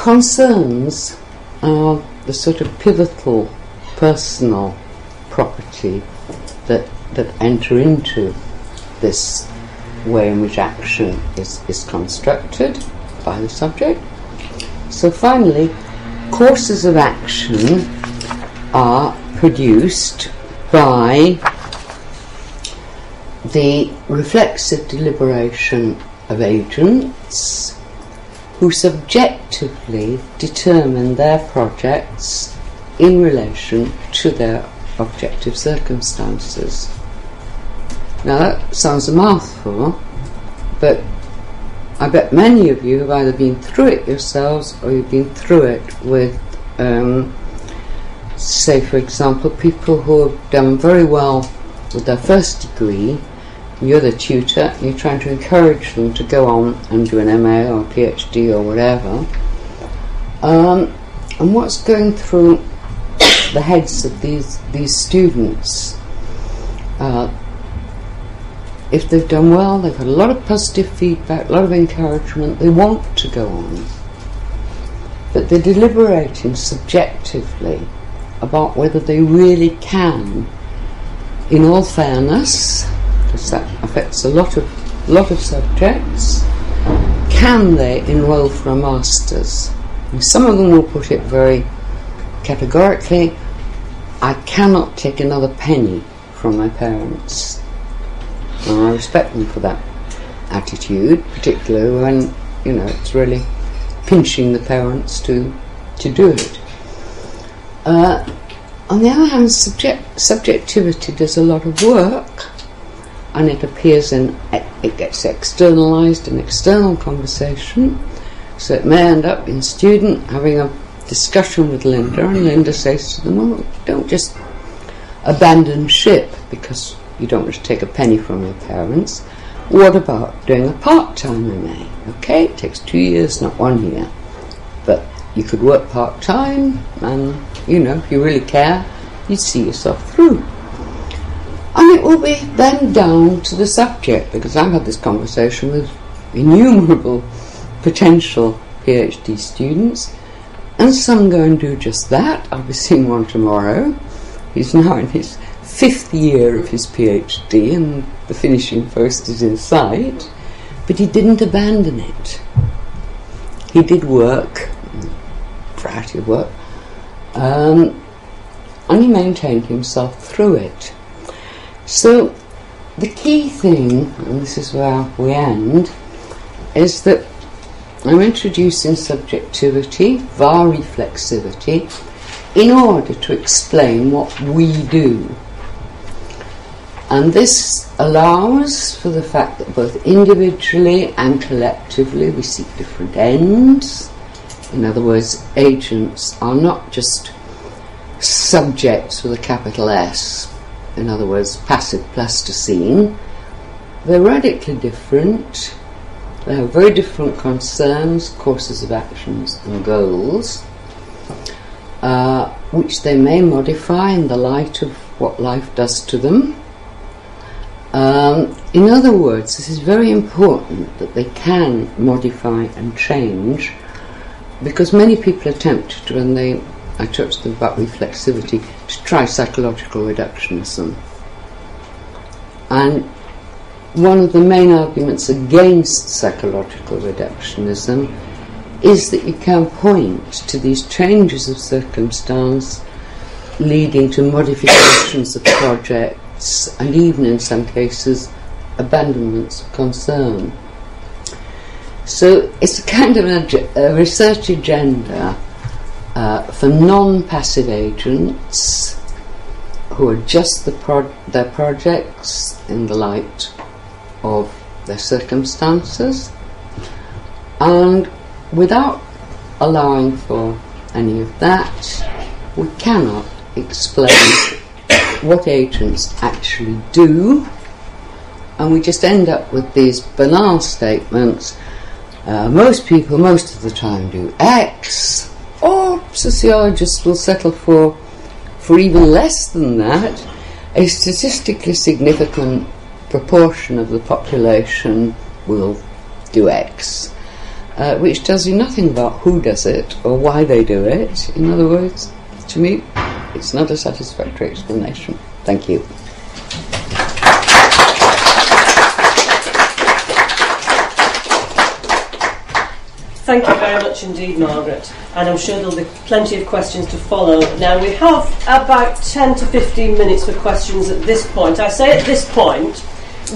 concerns are the sort of pivotal personal property that, that enter into this way in which action is, is constructed by the subject. So, finally, courses of action are produced by the reflexive deliberation of agents who subjectively determine their projects in relation to their objective circumstances. Now that sounds a mouthful, but I bet many of you have either been through it yourselves or you've been through it with, um, say, for example, people who have done very well with their first degree you're the tutor, you're trying to encourage them to go on and do an MA or PhD or whatever. Um, and what's going through the heads of these these students? Uh, if they've done well, they've had a lot of positive feedback, a lot of encouragement, they want to go on. But they're deliberating subjectively about whether they really can, in all fairness, because that affects a lot of lot of subjects. Can they enrol for a master's? Some of them will put it very categorically. I cannot take another penny from my parents. And I respect them for that attitude, particularly when you know it's really pinching the parents to to do it. Uh, on the other hand, subject, subjectivity does a lot of work and it appears in it gets externalized in external conversation. So it may end up in student having a discussion with Linda and Linda says to them well don't just abandon ship because you don't want to take a penny from your parents. What about doing a part-time MA okay it takes two years not one year. But you could work part-time and you know if you really care you'd see yourself through and it will be then down to the subject, because I've had this conversation with innumerable potential PhD students, and some go and do just that. I'll be seeing one tomorrow. He's now in his fifth year of his PhD, and the finishing post is in sight, but he didn't abandon it. He did work, variety of work, um, and he maintained himself through it. So, the key thing, and this is where we end, is that I'm introducing subjectivity via reflexivity in order to explain what we do. And this allows for the fact that both individually and collectively we seek different ends. In other words, agents are not just subjects with a capital S, in other words, passive plasticine, they're radically different. They have very different concerns, courses of actions, and goals, uh, which they may modify in the light of what life does to them. Um, in other words, this is very important that they can modify and change because many people attempt to, when they I touched to them about reflexivity, to try psychological reductionism. And one of the main arguments against psychological reductionism is that you can point to these changes of circumstance leading to modifications of projects and even in some cases abandonments of concern. So it's a kind of a research agenda uh, for non-passive agents who adjust the pro- their projects in the light of their circumstances, And without allowing for any of that, we cannot explain what agents actually do, and we just end up with these banal statements. Uh, most people, most of the time, do X, or sociologists will settle for for even less than that. A statistically significant proportion of the population will do X, uh, which tells you nothing about who does it or why they do it. In other words, to me, it's not a satisfactory explanation. Thank you. Thank you very much indeed, Margaret. And I'm sure there'll be plenty of questions to follow. Now, we have about 10 to 15 minutes for questions at this point. I say at this point,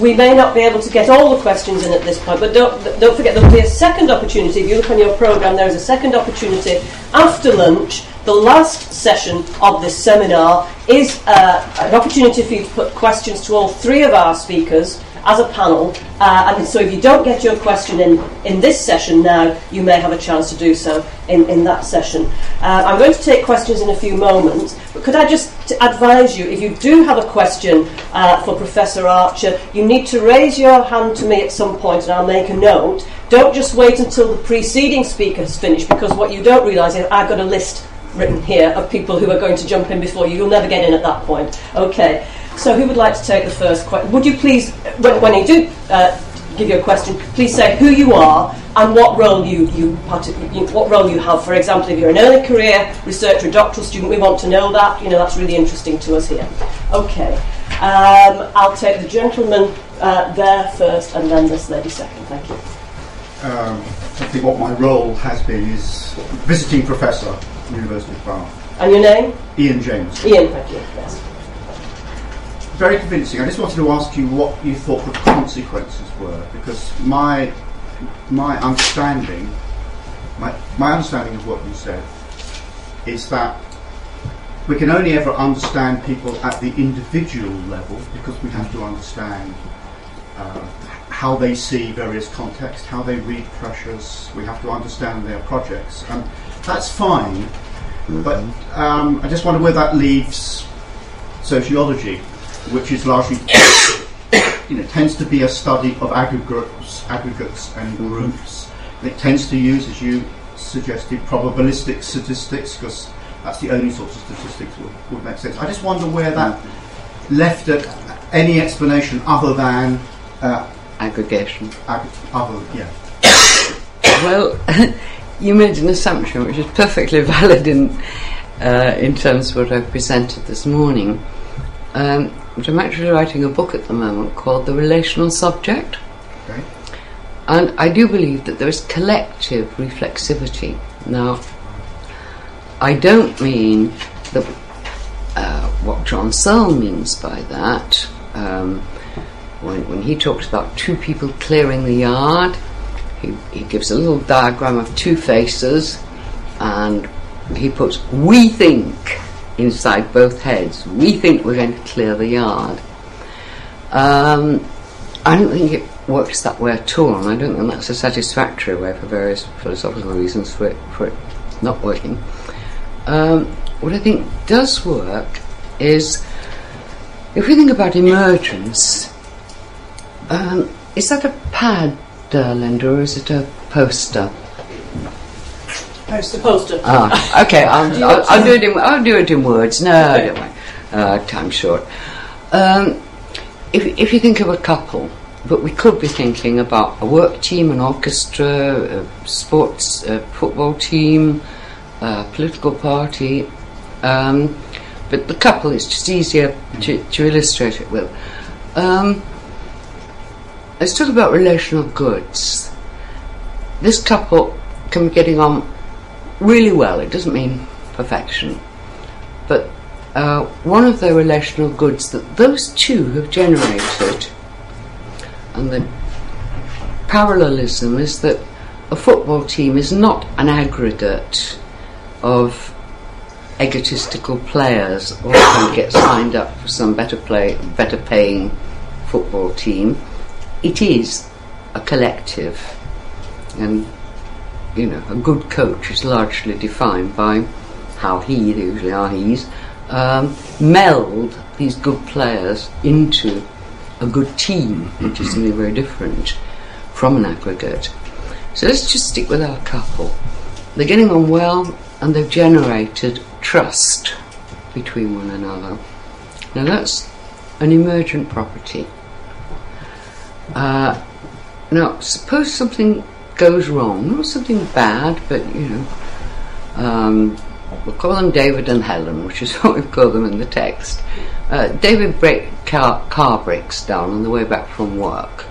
we may not be able to get all the questions in at this point, but don't, don't forget there'll be a second opportunity. If you look on your programme, there is a second opportunity after lunch the last session of this seminar is uh, an opportunity for you to put questions to all three of our speakers as a panel. Uh, and so if you don't get your question in, in this session now, you may have a chance to do so in, in that session. Uh, I'm going to take questions in a few moments, but could I just advise you, if you do have a question uh, for Professor Archer, you need to raise your hand to me at some point and I'll make a note. Don't just wait until the preceding speaker has finished, because what you don't realise is I've got a list written here of people who are going to jump in before you. You'll never get in at that point. Okay. So who would like to take the first question? Would you please, when, when you do uh, give your question, please say who you are and what role you, you, you, what role you have. For example, if you're an early career researcher, a doctoral student, we want to know that. You know, that's really interesting to us here. Okay. Um, I'll take the gentleman uh, there first and then this lady second. Thank you. Um, I think what my role has been is visiting professor at University of Bath. And your name? Ian James. Ian, thank you. Yes. Very convincing. I just wanted to ask you what you thought the consequences were, because my my understanding, my my understanding of what you said, is that we can only ever understand people at the individual level because we have to understand uh, how they see various contexts, how they read pressures. We have to understand their projects. And that's fine, mm-hmm. but um, I just wonder where that leaves sociology, which is largely, you know, tends to be a study of aggregates, aggregates and groups. And it tends to use, as you suggested, probabilistic statistics because that's the only sort of statistics would, would make sense. I just wonder where that left at any explanation other than uh, aggregation. Ag- other, yeah. well. you made an assumption which is perfectly valid in uh, in terms of what I presented this morning. Um, but I'm actually writing a book at the moment called The Relational Subject. Okay. And I do believe that there is collective reflexivity. Now, I don't mean that uh, what John Searle means by that. Um, when, when he talks about two people clearing the yard, he, he gives a little diagram of two faces and he puts we think inside both heads. We think we're going to clear the yard. Um, I don't think it works that way at all, and I don't think that's a satisfactory way for various philosophical reasons for it, for it not working. Um, what I think does work is if we think about emergence, um, is that a pad Linda, or is it a poster? Poster, poster. Ah, okay. I'll, I'll, I'll, do it in. I'll do it in words. No, okay. don't worry. Uh, time short. Um, if if you think of a couple, but we could be thinking about a work team, an orchestra, a sports, a football team, a political party. Um, but the couple is just easier to, to illustrate it with. Um, Let's talk about relational goods. This couple can be getting on really well. It doesn't mean perfection. But uh, one of the relational goods that those two have generated, and the parallelism is that a football team is not an aggregate of egotistical players all can get signed up for some better play, better paying football team it is a collective. And you know, a good coach is largely defined by how he, usually are he's, um, meld these good players into a good team, which is something very different from an aggregate. So let's just stick with our couple. They're getting on well and they've generated trust between one another. Now that's an emergent property. Uh, now, suppose something goes wrong, not something bad, but you know, um, we'll call them David and Helen, which is what we call them in the text. Uh, David break, car, car breaks down on the way back from work.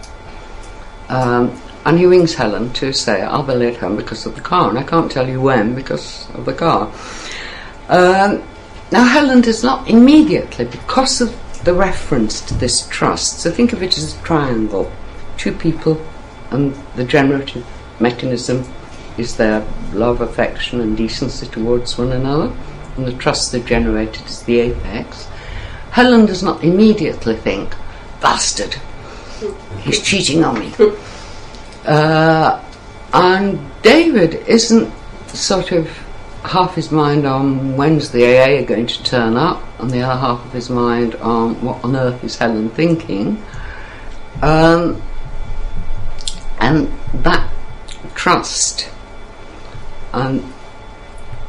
Um, and he rings Helen to say, I'll be late home because of the car, and I can't tell you when because of the car. Um, now, Helen does not immediately, because of the reference to this trust, so think of it as a triangle two people, and the generative mechanism is their love, affection, and decency towards one another, and the trust they've generated is the apex. Helen does not immediately think, bastard, he's cheating on me. Uh, and David isn't sort of half his mind on when's the AA going to turn up, and the other half of his mind on what on earth is Helen thinking. Um, and that trust, and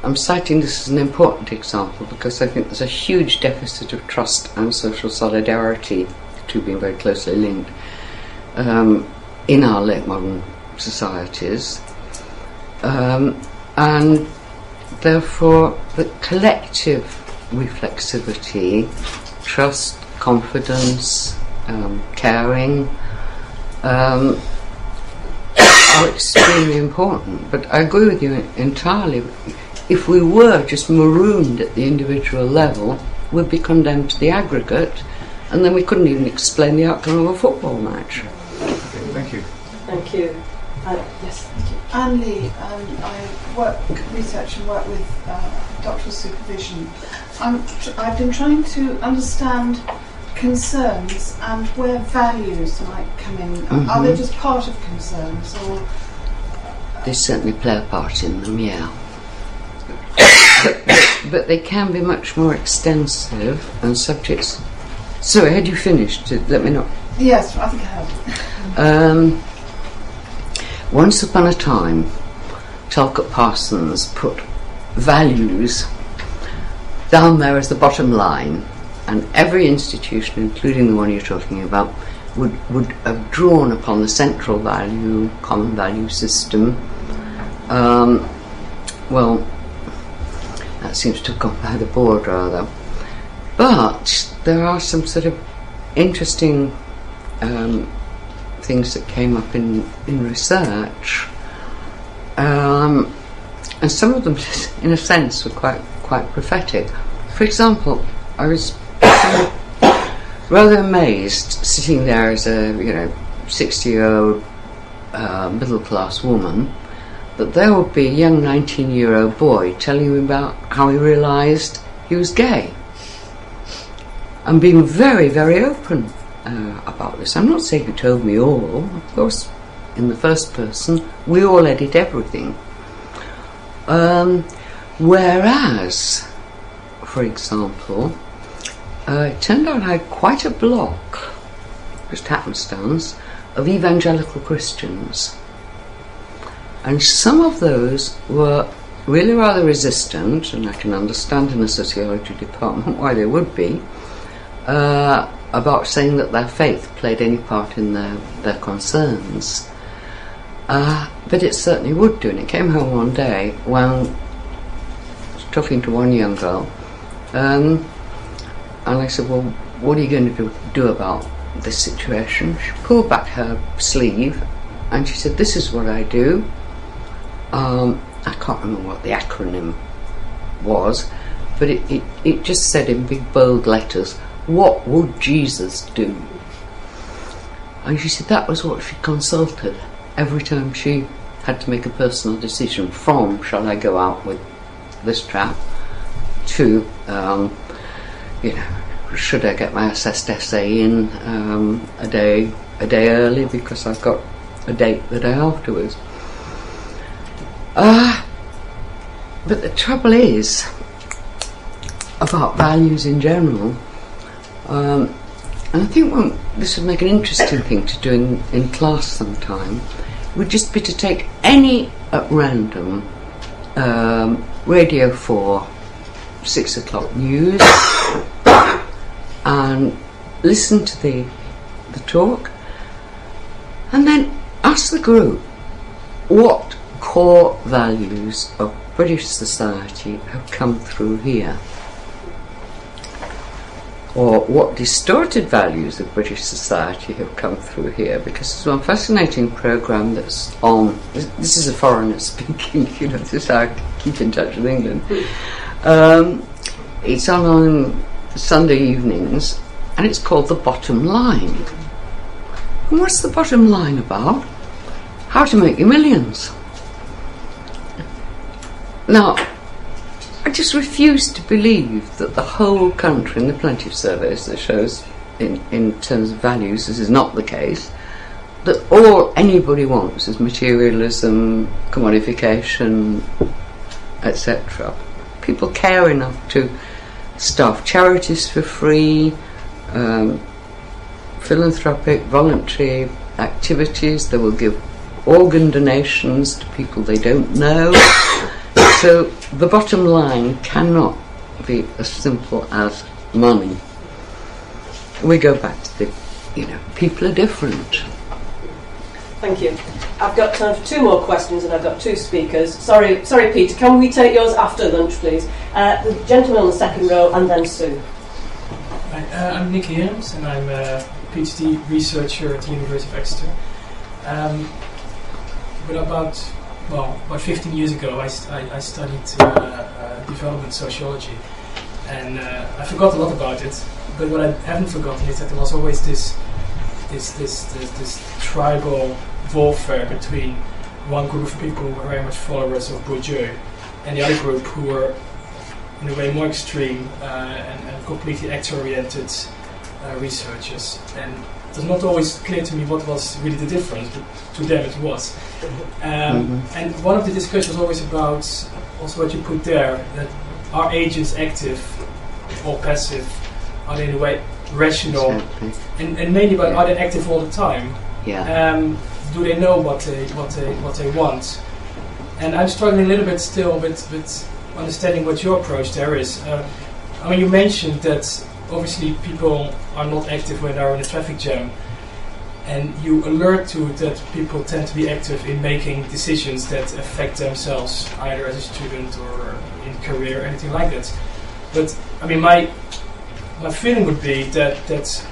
I'm citing this as an important example because I think there's a huge deficit of trust and social solidarity, two being very closely linked, um, in our late modern societies. Um, and therefore, the collective reflexivity, trust, confidence, um, caring, um, are extremely important. But I agree with you entirely. If we were just marooned at the individual level, we'd be condemned to the aggregate, and then we couldn't even explain the outcome of a football match. Thank you. Thank you. Uh, yes, thank you. Anne Lee, um, I work, research and work with uh, doctoral supervision. I'm tr- I've been trying to understand concerns and where values might come in. Are they just part of concerns, or They certainly play a part in them, yeah. but they can be much more extensive and subjects. Sorry, had you finished? Let me know. yes, I think I have. Um, once upon a time, Talcott Parsons put values down there as the bottom line, and every institution, including the one you're talking about, would, would have drawn upon the central value, common value system. Um, well, that seems to have gone by the board rather. But there are some sort of interesting um, things that came up in, in research. Um, and some of them, in a sense, were quite quite prophetic. For example, I was rather amazed sitting there as a you know sixty year old uh, middle class woman that there would be a young nineteen year old boy telling me about how he realised he was gay and being very very open uh, about this. I'm not saying he told me all, of course. In the first person, we all edit everything. Um, whereas, for example, uh, it turned out I had quite a block, just happenstance, of evangelical Christians. And some of those were really rather resistant, and I can understand in the sociology department why they would be, uh, about saying that their faith played any part in their, their concerns. Uh, but it certainly would do, and it came home one day when talking to one young girl, um, and I said, Well, what are you going to do, about this situation? She pulled back her sleeve and she said, This is what I do. Um, I can't remember what the acronym was, but it, it, it just said in big bold letters, What would Jesus do? And she said that was what she consulted every time she had to make a personal decision from shall I go out with this chap to um, you know should I get my assessed essay in um, a day a day early because I've got a date the day afterwards. but the trouble is about values in general. Um, and I think well, this would make an interesting thing to do in, in class sometime. Would just be to take any at random um, Radio 4 six o'clock news and listen to the the talk and then ask the group what core values of British society have come through here or what distorted values of British society have come through here because it's one fascinating program that's on this is a foreigner speaking you know this is how I keep in touch with England. Um, it's on on Sunday evenings and it's called The Bottom Line and what's the bottom line about? How to make your millions now I just refuse to believe that the whole country, and the plenty of surveys that shows in, in terms of values this is not the case, that all anybody wants is materialism, commodification, etc. People care enough to staff charities for free, um, philanthropic, voluntary activities. They will give organ donations to people they don't know. so the bottom line cannot be as simple as money. We go back to the, you know, people are different. Thank you. I've got time for two more questions, and I've got two speakers. Sorry, sorry, Peter. Can we take yours after lunch, please? Uh, the gentleman on the second row, and then Sue. Hi, uh, I'm Nick Heems, and I'm a PhD researcher at the University of Exeter. Um, but about well, about 15 years ago, I, st- I, I studied uh, uh, development sociology, and uh, I forgot a lot about it. But what I haven't forgotten is that there was always this, this, this, this, this tribal warfare between one group of people who were very much followers of Bourdieu, and the other group who were, in a way, more extreme uh, and, and, completely actor-oriented uh, researchers. And it was not always clear to me what was really the difference, but to them it was. Um, mm-hmm. And one of the discussions was always about also what you put there that are agents active or passive? Are they in a way rational? And, and mainly but yeah. are they active all the time? Yeah. Um, do they know what they what they what they want? And I'm struggling a little bit still with with understanding what your approach there is. Uh, I mean, you mentioned that obviously people are not active when they're in a traffic jam and you alert to that people tend to be active in making decisions that affect themselves either as a student or in career or anything like that. But I mean, my my feeling would be that that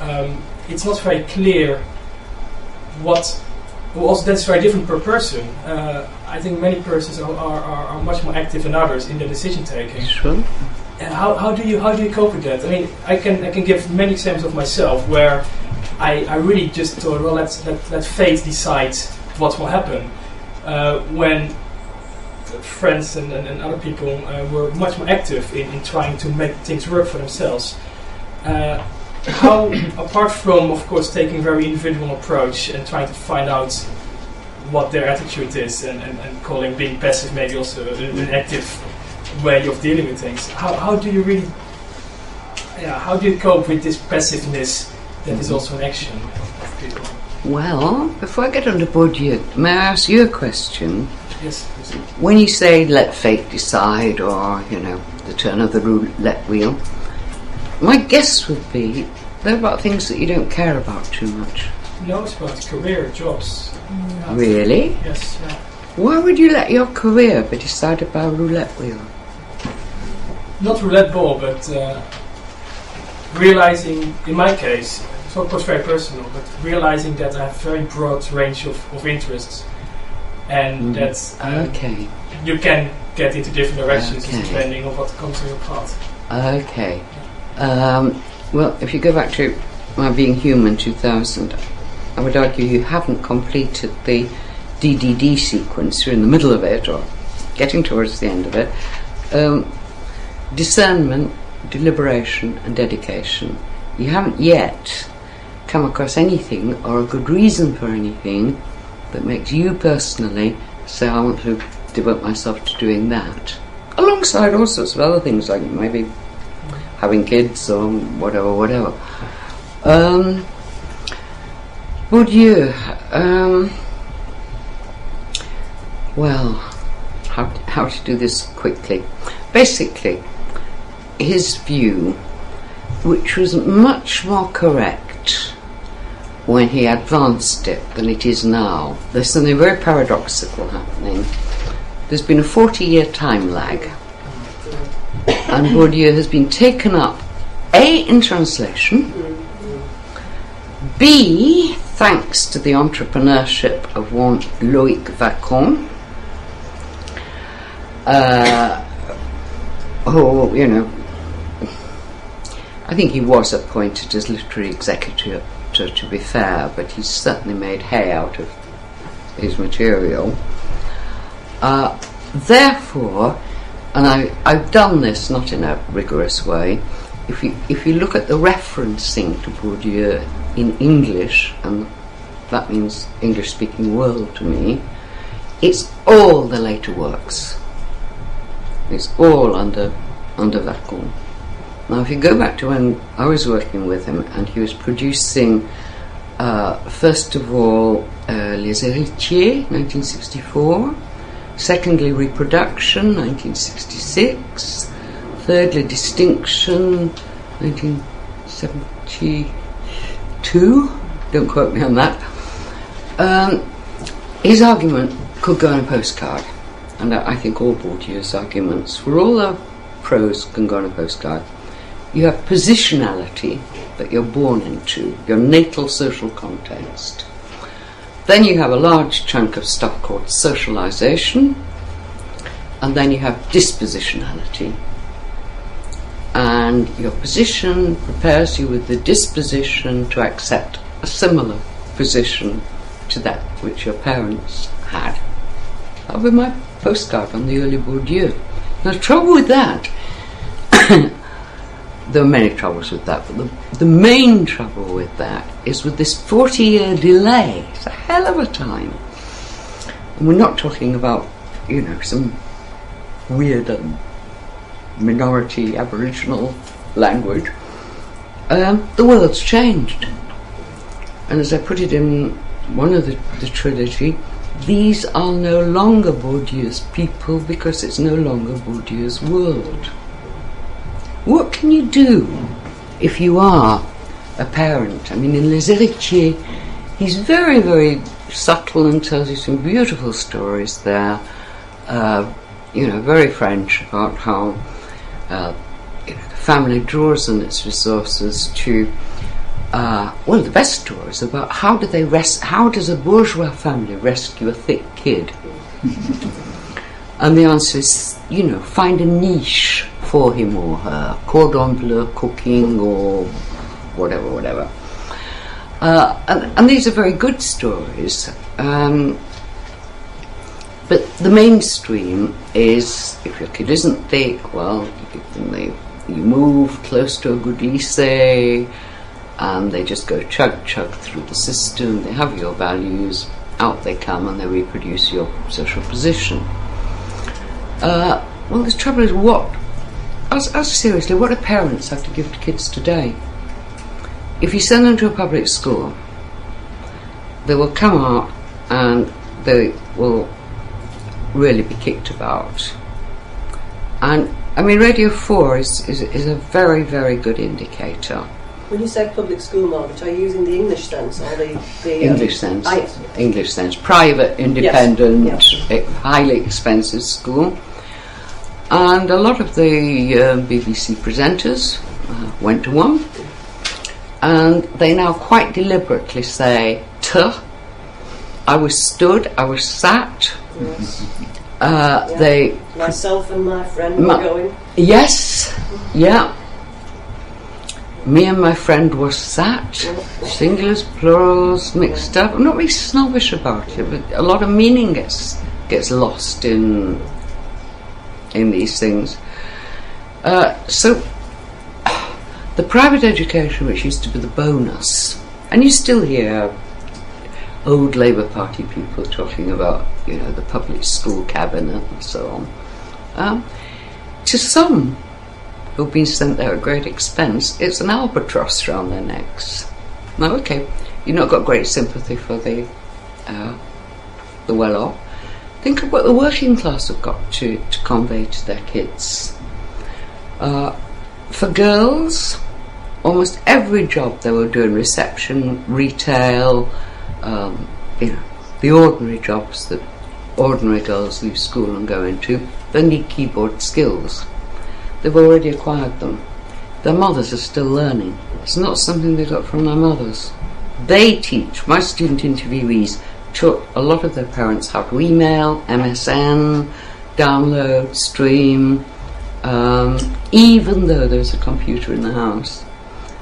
um, it's not very clear what. Well, also that's very different per person. Uh, I think many persons are, are, are, much more active than others in their decision taking. Sure. And how, how do you how do you cope with that? I mean, I can I can give many examples of myself where I, I really just thought, well, let's let, let fate decide what will happen. Uh, when friends and, and, and other people uh, were much more active in, in trying to make things work for themselves. Uh, how, apart from, of course, taking a very individual approach and trying to find out what their attitude is and, and, and calling being passive maybe also an, an active way of dealing with things, how, how do you really, yeah, how do you cope with this passiveness that is also an action of people. Well, before I get on to Bourdieu, may I ask you a question? Yes. When you say let fate decide or, you know, the turn of the roulette wheel, my guess would be they're about things that you don't care about too much. No, it's about career, jobs. Mm. Really? Yes, yeah. Why would you let your career be decided by a roulette wheel? Not roulette ball, but uh, realizing, in my case, it's of course very personal, but realizing that I have a very broad range of, of interests and mm. that um, okay. you can get into different directions okay. depending on what comes in your path. Okay. Um, well, if you go back to my Being Human 2000, I would argue you haven't completed the DDD sequence. You're in the middle of it or getting towards the end of it. Um, discernment deliberation and dedication. You haven't yet come across anything or a good reason for anything that makes you personally say, I want to devote myself to doing that, alongside all sorts of other things like maybe having kids or whatever, whatever. Um, you? um, well, how, how to do this quickly? Basically, his view, which was much more correct when he advanced it than it is now. There's something very paradoxical happening. There's been a 40 year time lag, and Bourdieu has been taken up A in translation, B thanks to the entrepreneurship of one Loic Wacquant, uh, who, you know, I think he was appointed as literary executive to, be fair, but he certainly made hay out of his material. Uh, therefore, and I, I've done this not in a rigorous way, if you, if you look at the referencing to Bourdieu in English, and that means English speaking world to me, it's all the later works. It's all under under Wacquant. Now, if you go back to when I was working with him and he was producing, uh, first of all, uh, Les Héritiers, 1964, secondly, Reproduction, 1966, thirdly, Distinction, 1972. Don't quote me on that. Um, his argument could go on a postcard, and I think all Bourdieu's arguments, for all their prose, can go on a postcard you have positionality that you're born into, your natal social context. Then you have a large chunk of stuff called socialization, and then you have dispositionality. And your position prepares you with the disposition to accept a similar position to that which your parents had. That be my postcard on the early Bourdieu. Now, the trouble with that there are many troubles with that, but the, the main trouble with that is with this 40 year delay. It's a hell of a time. And we're not talking about, you know, some weird um, minority Aboriginal language. Um, the world's changed. And as I put it in one of the, the trilogy, these are no longer Bourdieu's people because it's no longer Bourdieu's world. What can you do if you are a parent? I mean, in Les Héritiers, he's very, very subtle and tells you some beautiful stories there. Uh, you know, very French about how uh, you know, the family draws on its resources to. Uh, well, the best stories about how do they res- how does a bourgeois family rescue a thick kid? and the answer is, you know, find a niche for him or her, cordon bleu cooking or whatever, whatever. Uh, and, and, these are very good stories. Um, but the mainstream is if your kid isn't thick, well, you give them the, you move close to a good lycée, and they just go chug chug through the system. They have your values, out they come, and they reproduce your social position. Uh, well, the trouble is what as, as seriously, what do parents have to give to kids today? If you send them to a public school, they will come out and they will really be kicked about. And I mean, Radio 4 is, is, is a very, very good indicator. When you say public school, Margaret, are you using the English sense or the, the um, English sense? I, English sense. Private, independent, yes. Yes. highly expensive school. And a lot of the uh, BBC presenters uh, went to one, and they now quite deliberately say, "Tuh." I was stood, I was sat. Yes. Uh, yeah. They myself and my friend ma- were going. Yes, yeah. Me and my friend were sat, singulars, plurals, mixed up. I'm not really snobbish about it, but a lot of meaning gets gets lost in in these things. Uh, so, the private education, which used to be the bonus, and you still hear old Labour Party people talking about, you know, the public school cabinet and so on. Um, to some who've been sent there at great expense, it's an albatross round their necks. Now, okay, you've not got great sympathy for the uh, the well-off. Think of what the working class have got to, to convey to their kids. Uh, for girls, almost every job they were doing reception, retail, um, you know, the ordinary jobs that ordinary girls leave school and go into, they need keyboard skills. They've already acquired them. Their mothers are still learning. It's not something they got from their mothers. They teach, my student interviewees taught a lot of their parents to email, MSN, download, stream, um, even though there's a computer in the house.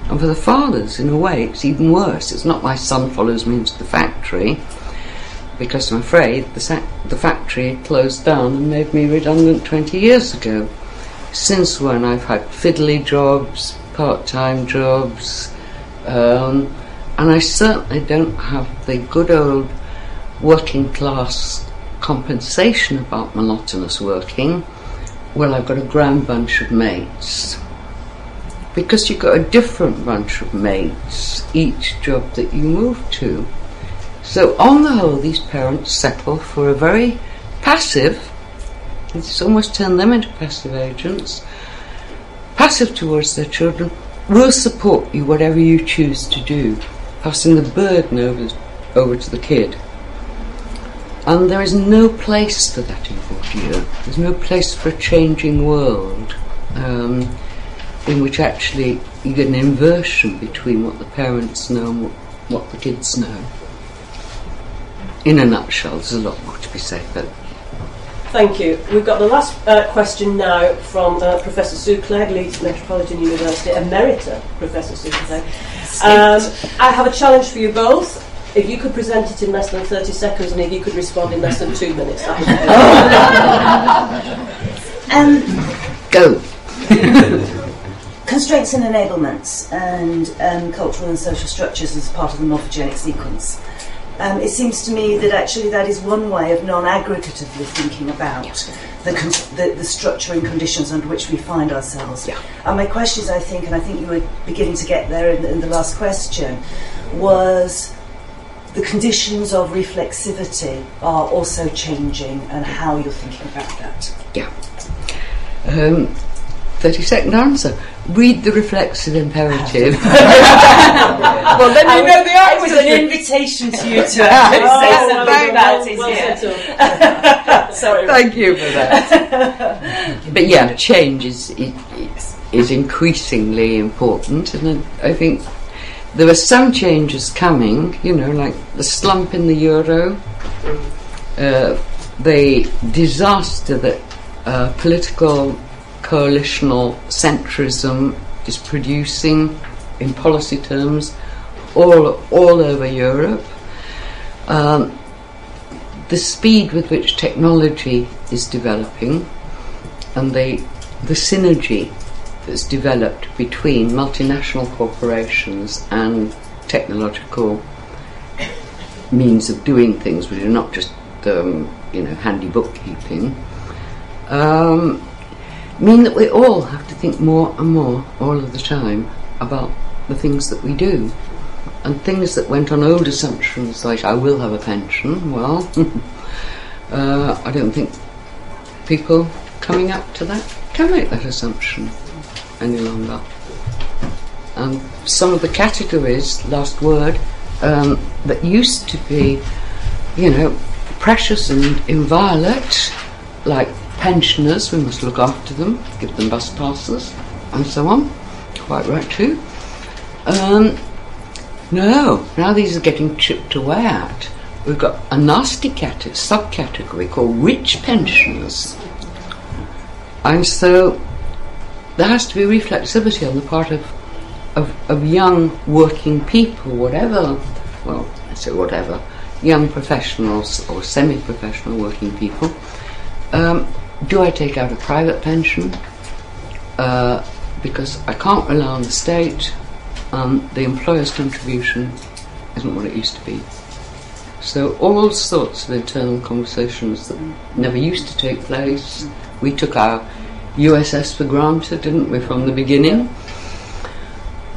And for the fathers, in a way, it's even worse. It's not my son follows me into the factory, because I'm afraid the, the factory closed down and made me redundant 20 years ago. Since when I've had fiddly jobs, part time jobs, um, and I certainly don't have the good old working class compensation about monotonous working. Well, I've got a grand bunch of mates because you've got a different bunch of mates each job that you move to. So, on the whole, these parents settle for a very passive, it's almost turned them into passive agents, passive towards their children, will support you whatever you choose to do, passing the burden over, over to the kid. And there is no place for that in Bourdieu. There's no place for a changing world. Um, in which actually you get an inversion between what the parents know and what, what the kids know. In a nutshell, there's a lot more to be said, but Thank you. We've got the last uh, question now from uh, Professor Sue Clegg, Leeds Metropolitan University, Emerita Professor Sue Clegg. Um, I have a challenge for you both. If you could present it in less than 30 seconds and if you could respond in less than two minutes, that would be Um, go. constraints and enablements and um, cultural and social structures as part of the morphogenic sequence. Um, it seems to me that actually that is one way of non-aggregatively thinking about the, con- the, the structure and conditions under which we find ourselves. Yeah. And my question is, I think, and I think you were beginning to get there in, in the last question, was the conditions of reflexivity are also changing and how you're thinking about that. Yeah. Um, 30 second answer. Read the reflexive imperative. well, then you know the answer. It was an invitation to you to say Oh, something thank about you. it well here. Sorry. Thank you for that. but yeah, change is, is, is increasingly important, and I think there are some changes coming, you know, like the slump in the euro, uh, the disaster that uh, political coalitional centrism is producing in policy terms all, all over Europe. Um, the speed with which technology is developing and the, the synergy that's developed between multinational corporations and technological means of doing things, which are not just um, you know handy bookkeeping, um, mean that we all have to think more and more all of the time about the things that we do. And things that went on old assumptions like I will have a pension, well, uh, I don't think people coming up to that can make that assumption any longer. And some of the categories, last word, um, that used to be, you know, precious and inviolate, like pensioners, we must look after them, give them bus passes, and so on. Quite right too. Um, no, now these are getting chipped away at. We've got a nasty cat- subcategory called rich pensioners. And so there has to be reflexivity on the part of, of, of young working people, whatever, well, I say whatever, young professionals or semi professional working people. Um, do I take out a private pension? Uh, because I can't rely on the state, um, the employer's contribution isn't what it used to be. So all sorts of internal conversations that never used to take place. We took our USS for granted, didn't we, from the beginning?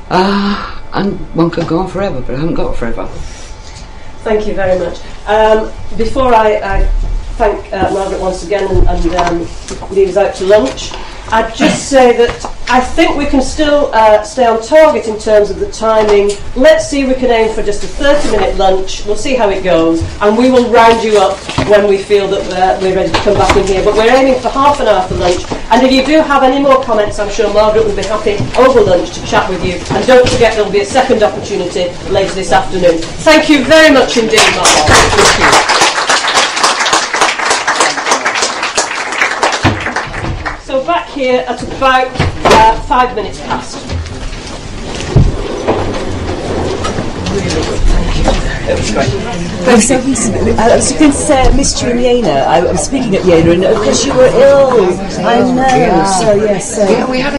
Uh, and one could go on forever, but I haven't got forever. Thank you very much. Um, before I, I thank uh, Margaret once again and, and um, leave us out to lunch, I'd just say that I think we can still uh, stay on target in terms of the timing. Let's see we can aim for just a 30 minute lunch. We'll see how it goes, and we will round you up when we feel that we're, we're ready to come back in here. But we're aiming for half an hour for lunch, and if you do have any more comments, I'm sure Margaret will be happy over lunch to chat with you. And don't forget, there'll be a second opportunity later this afternoon. Thank you very much indeed, Margaret. Here at about uh, five minutes past. I'm so recently. I was going to say I missed you in Jena. I was speaking at Jena, and of course you were ill. I know. So yes. So Yeah, we had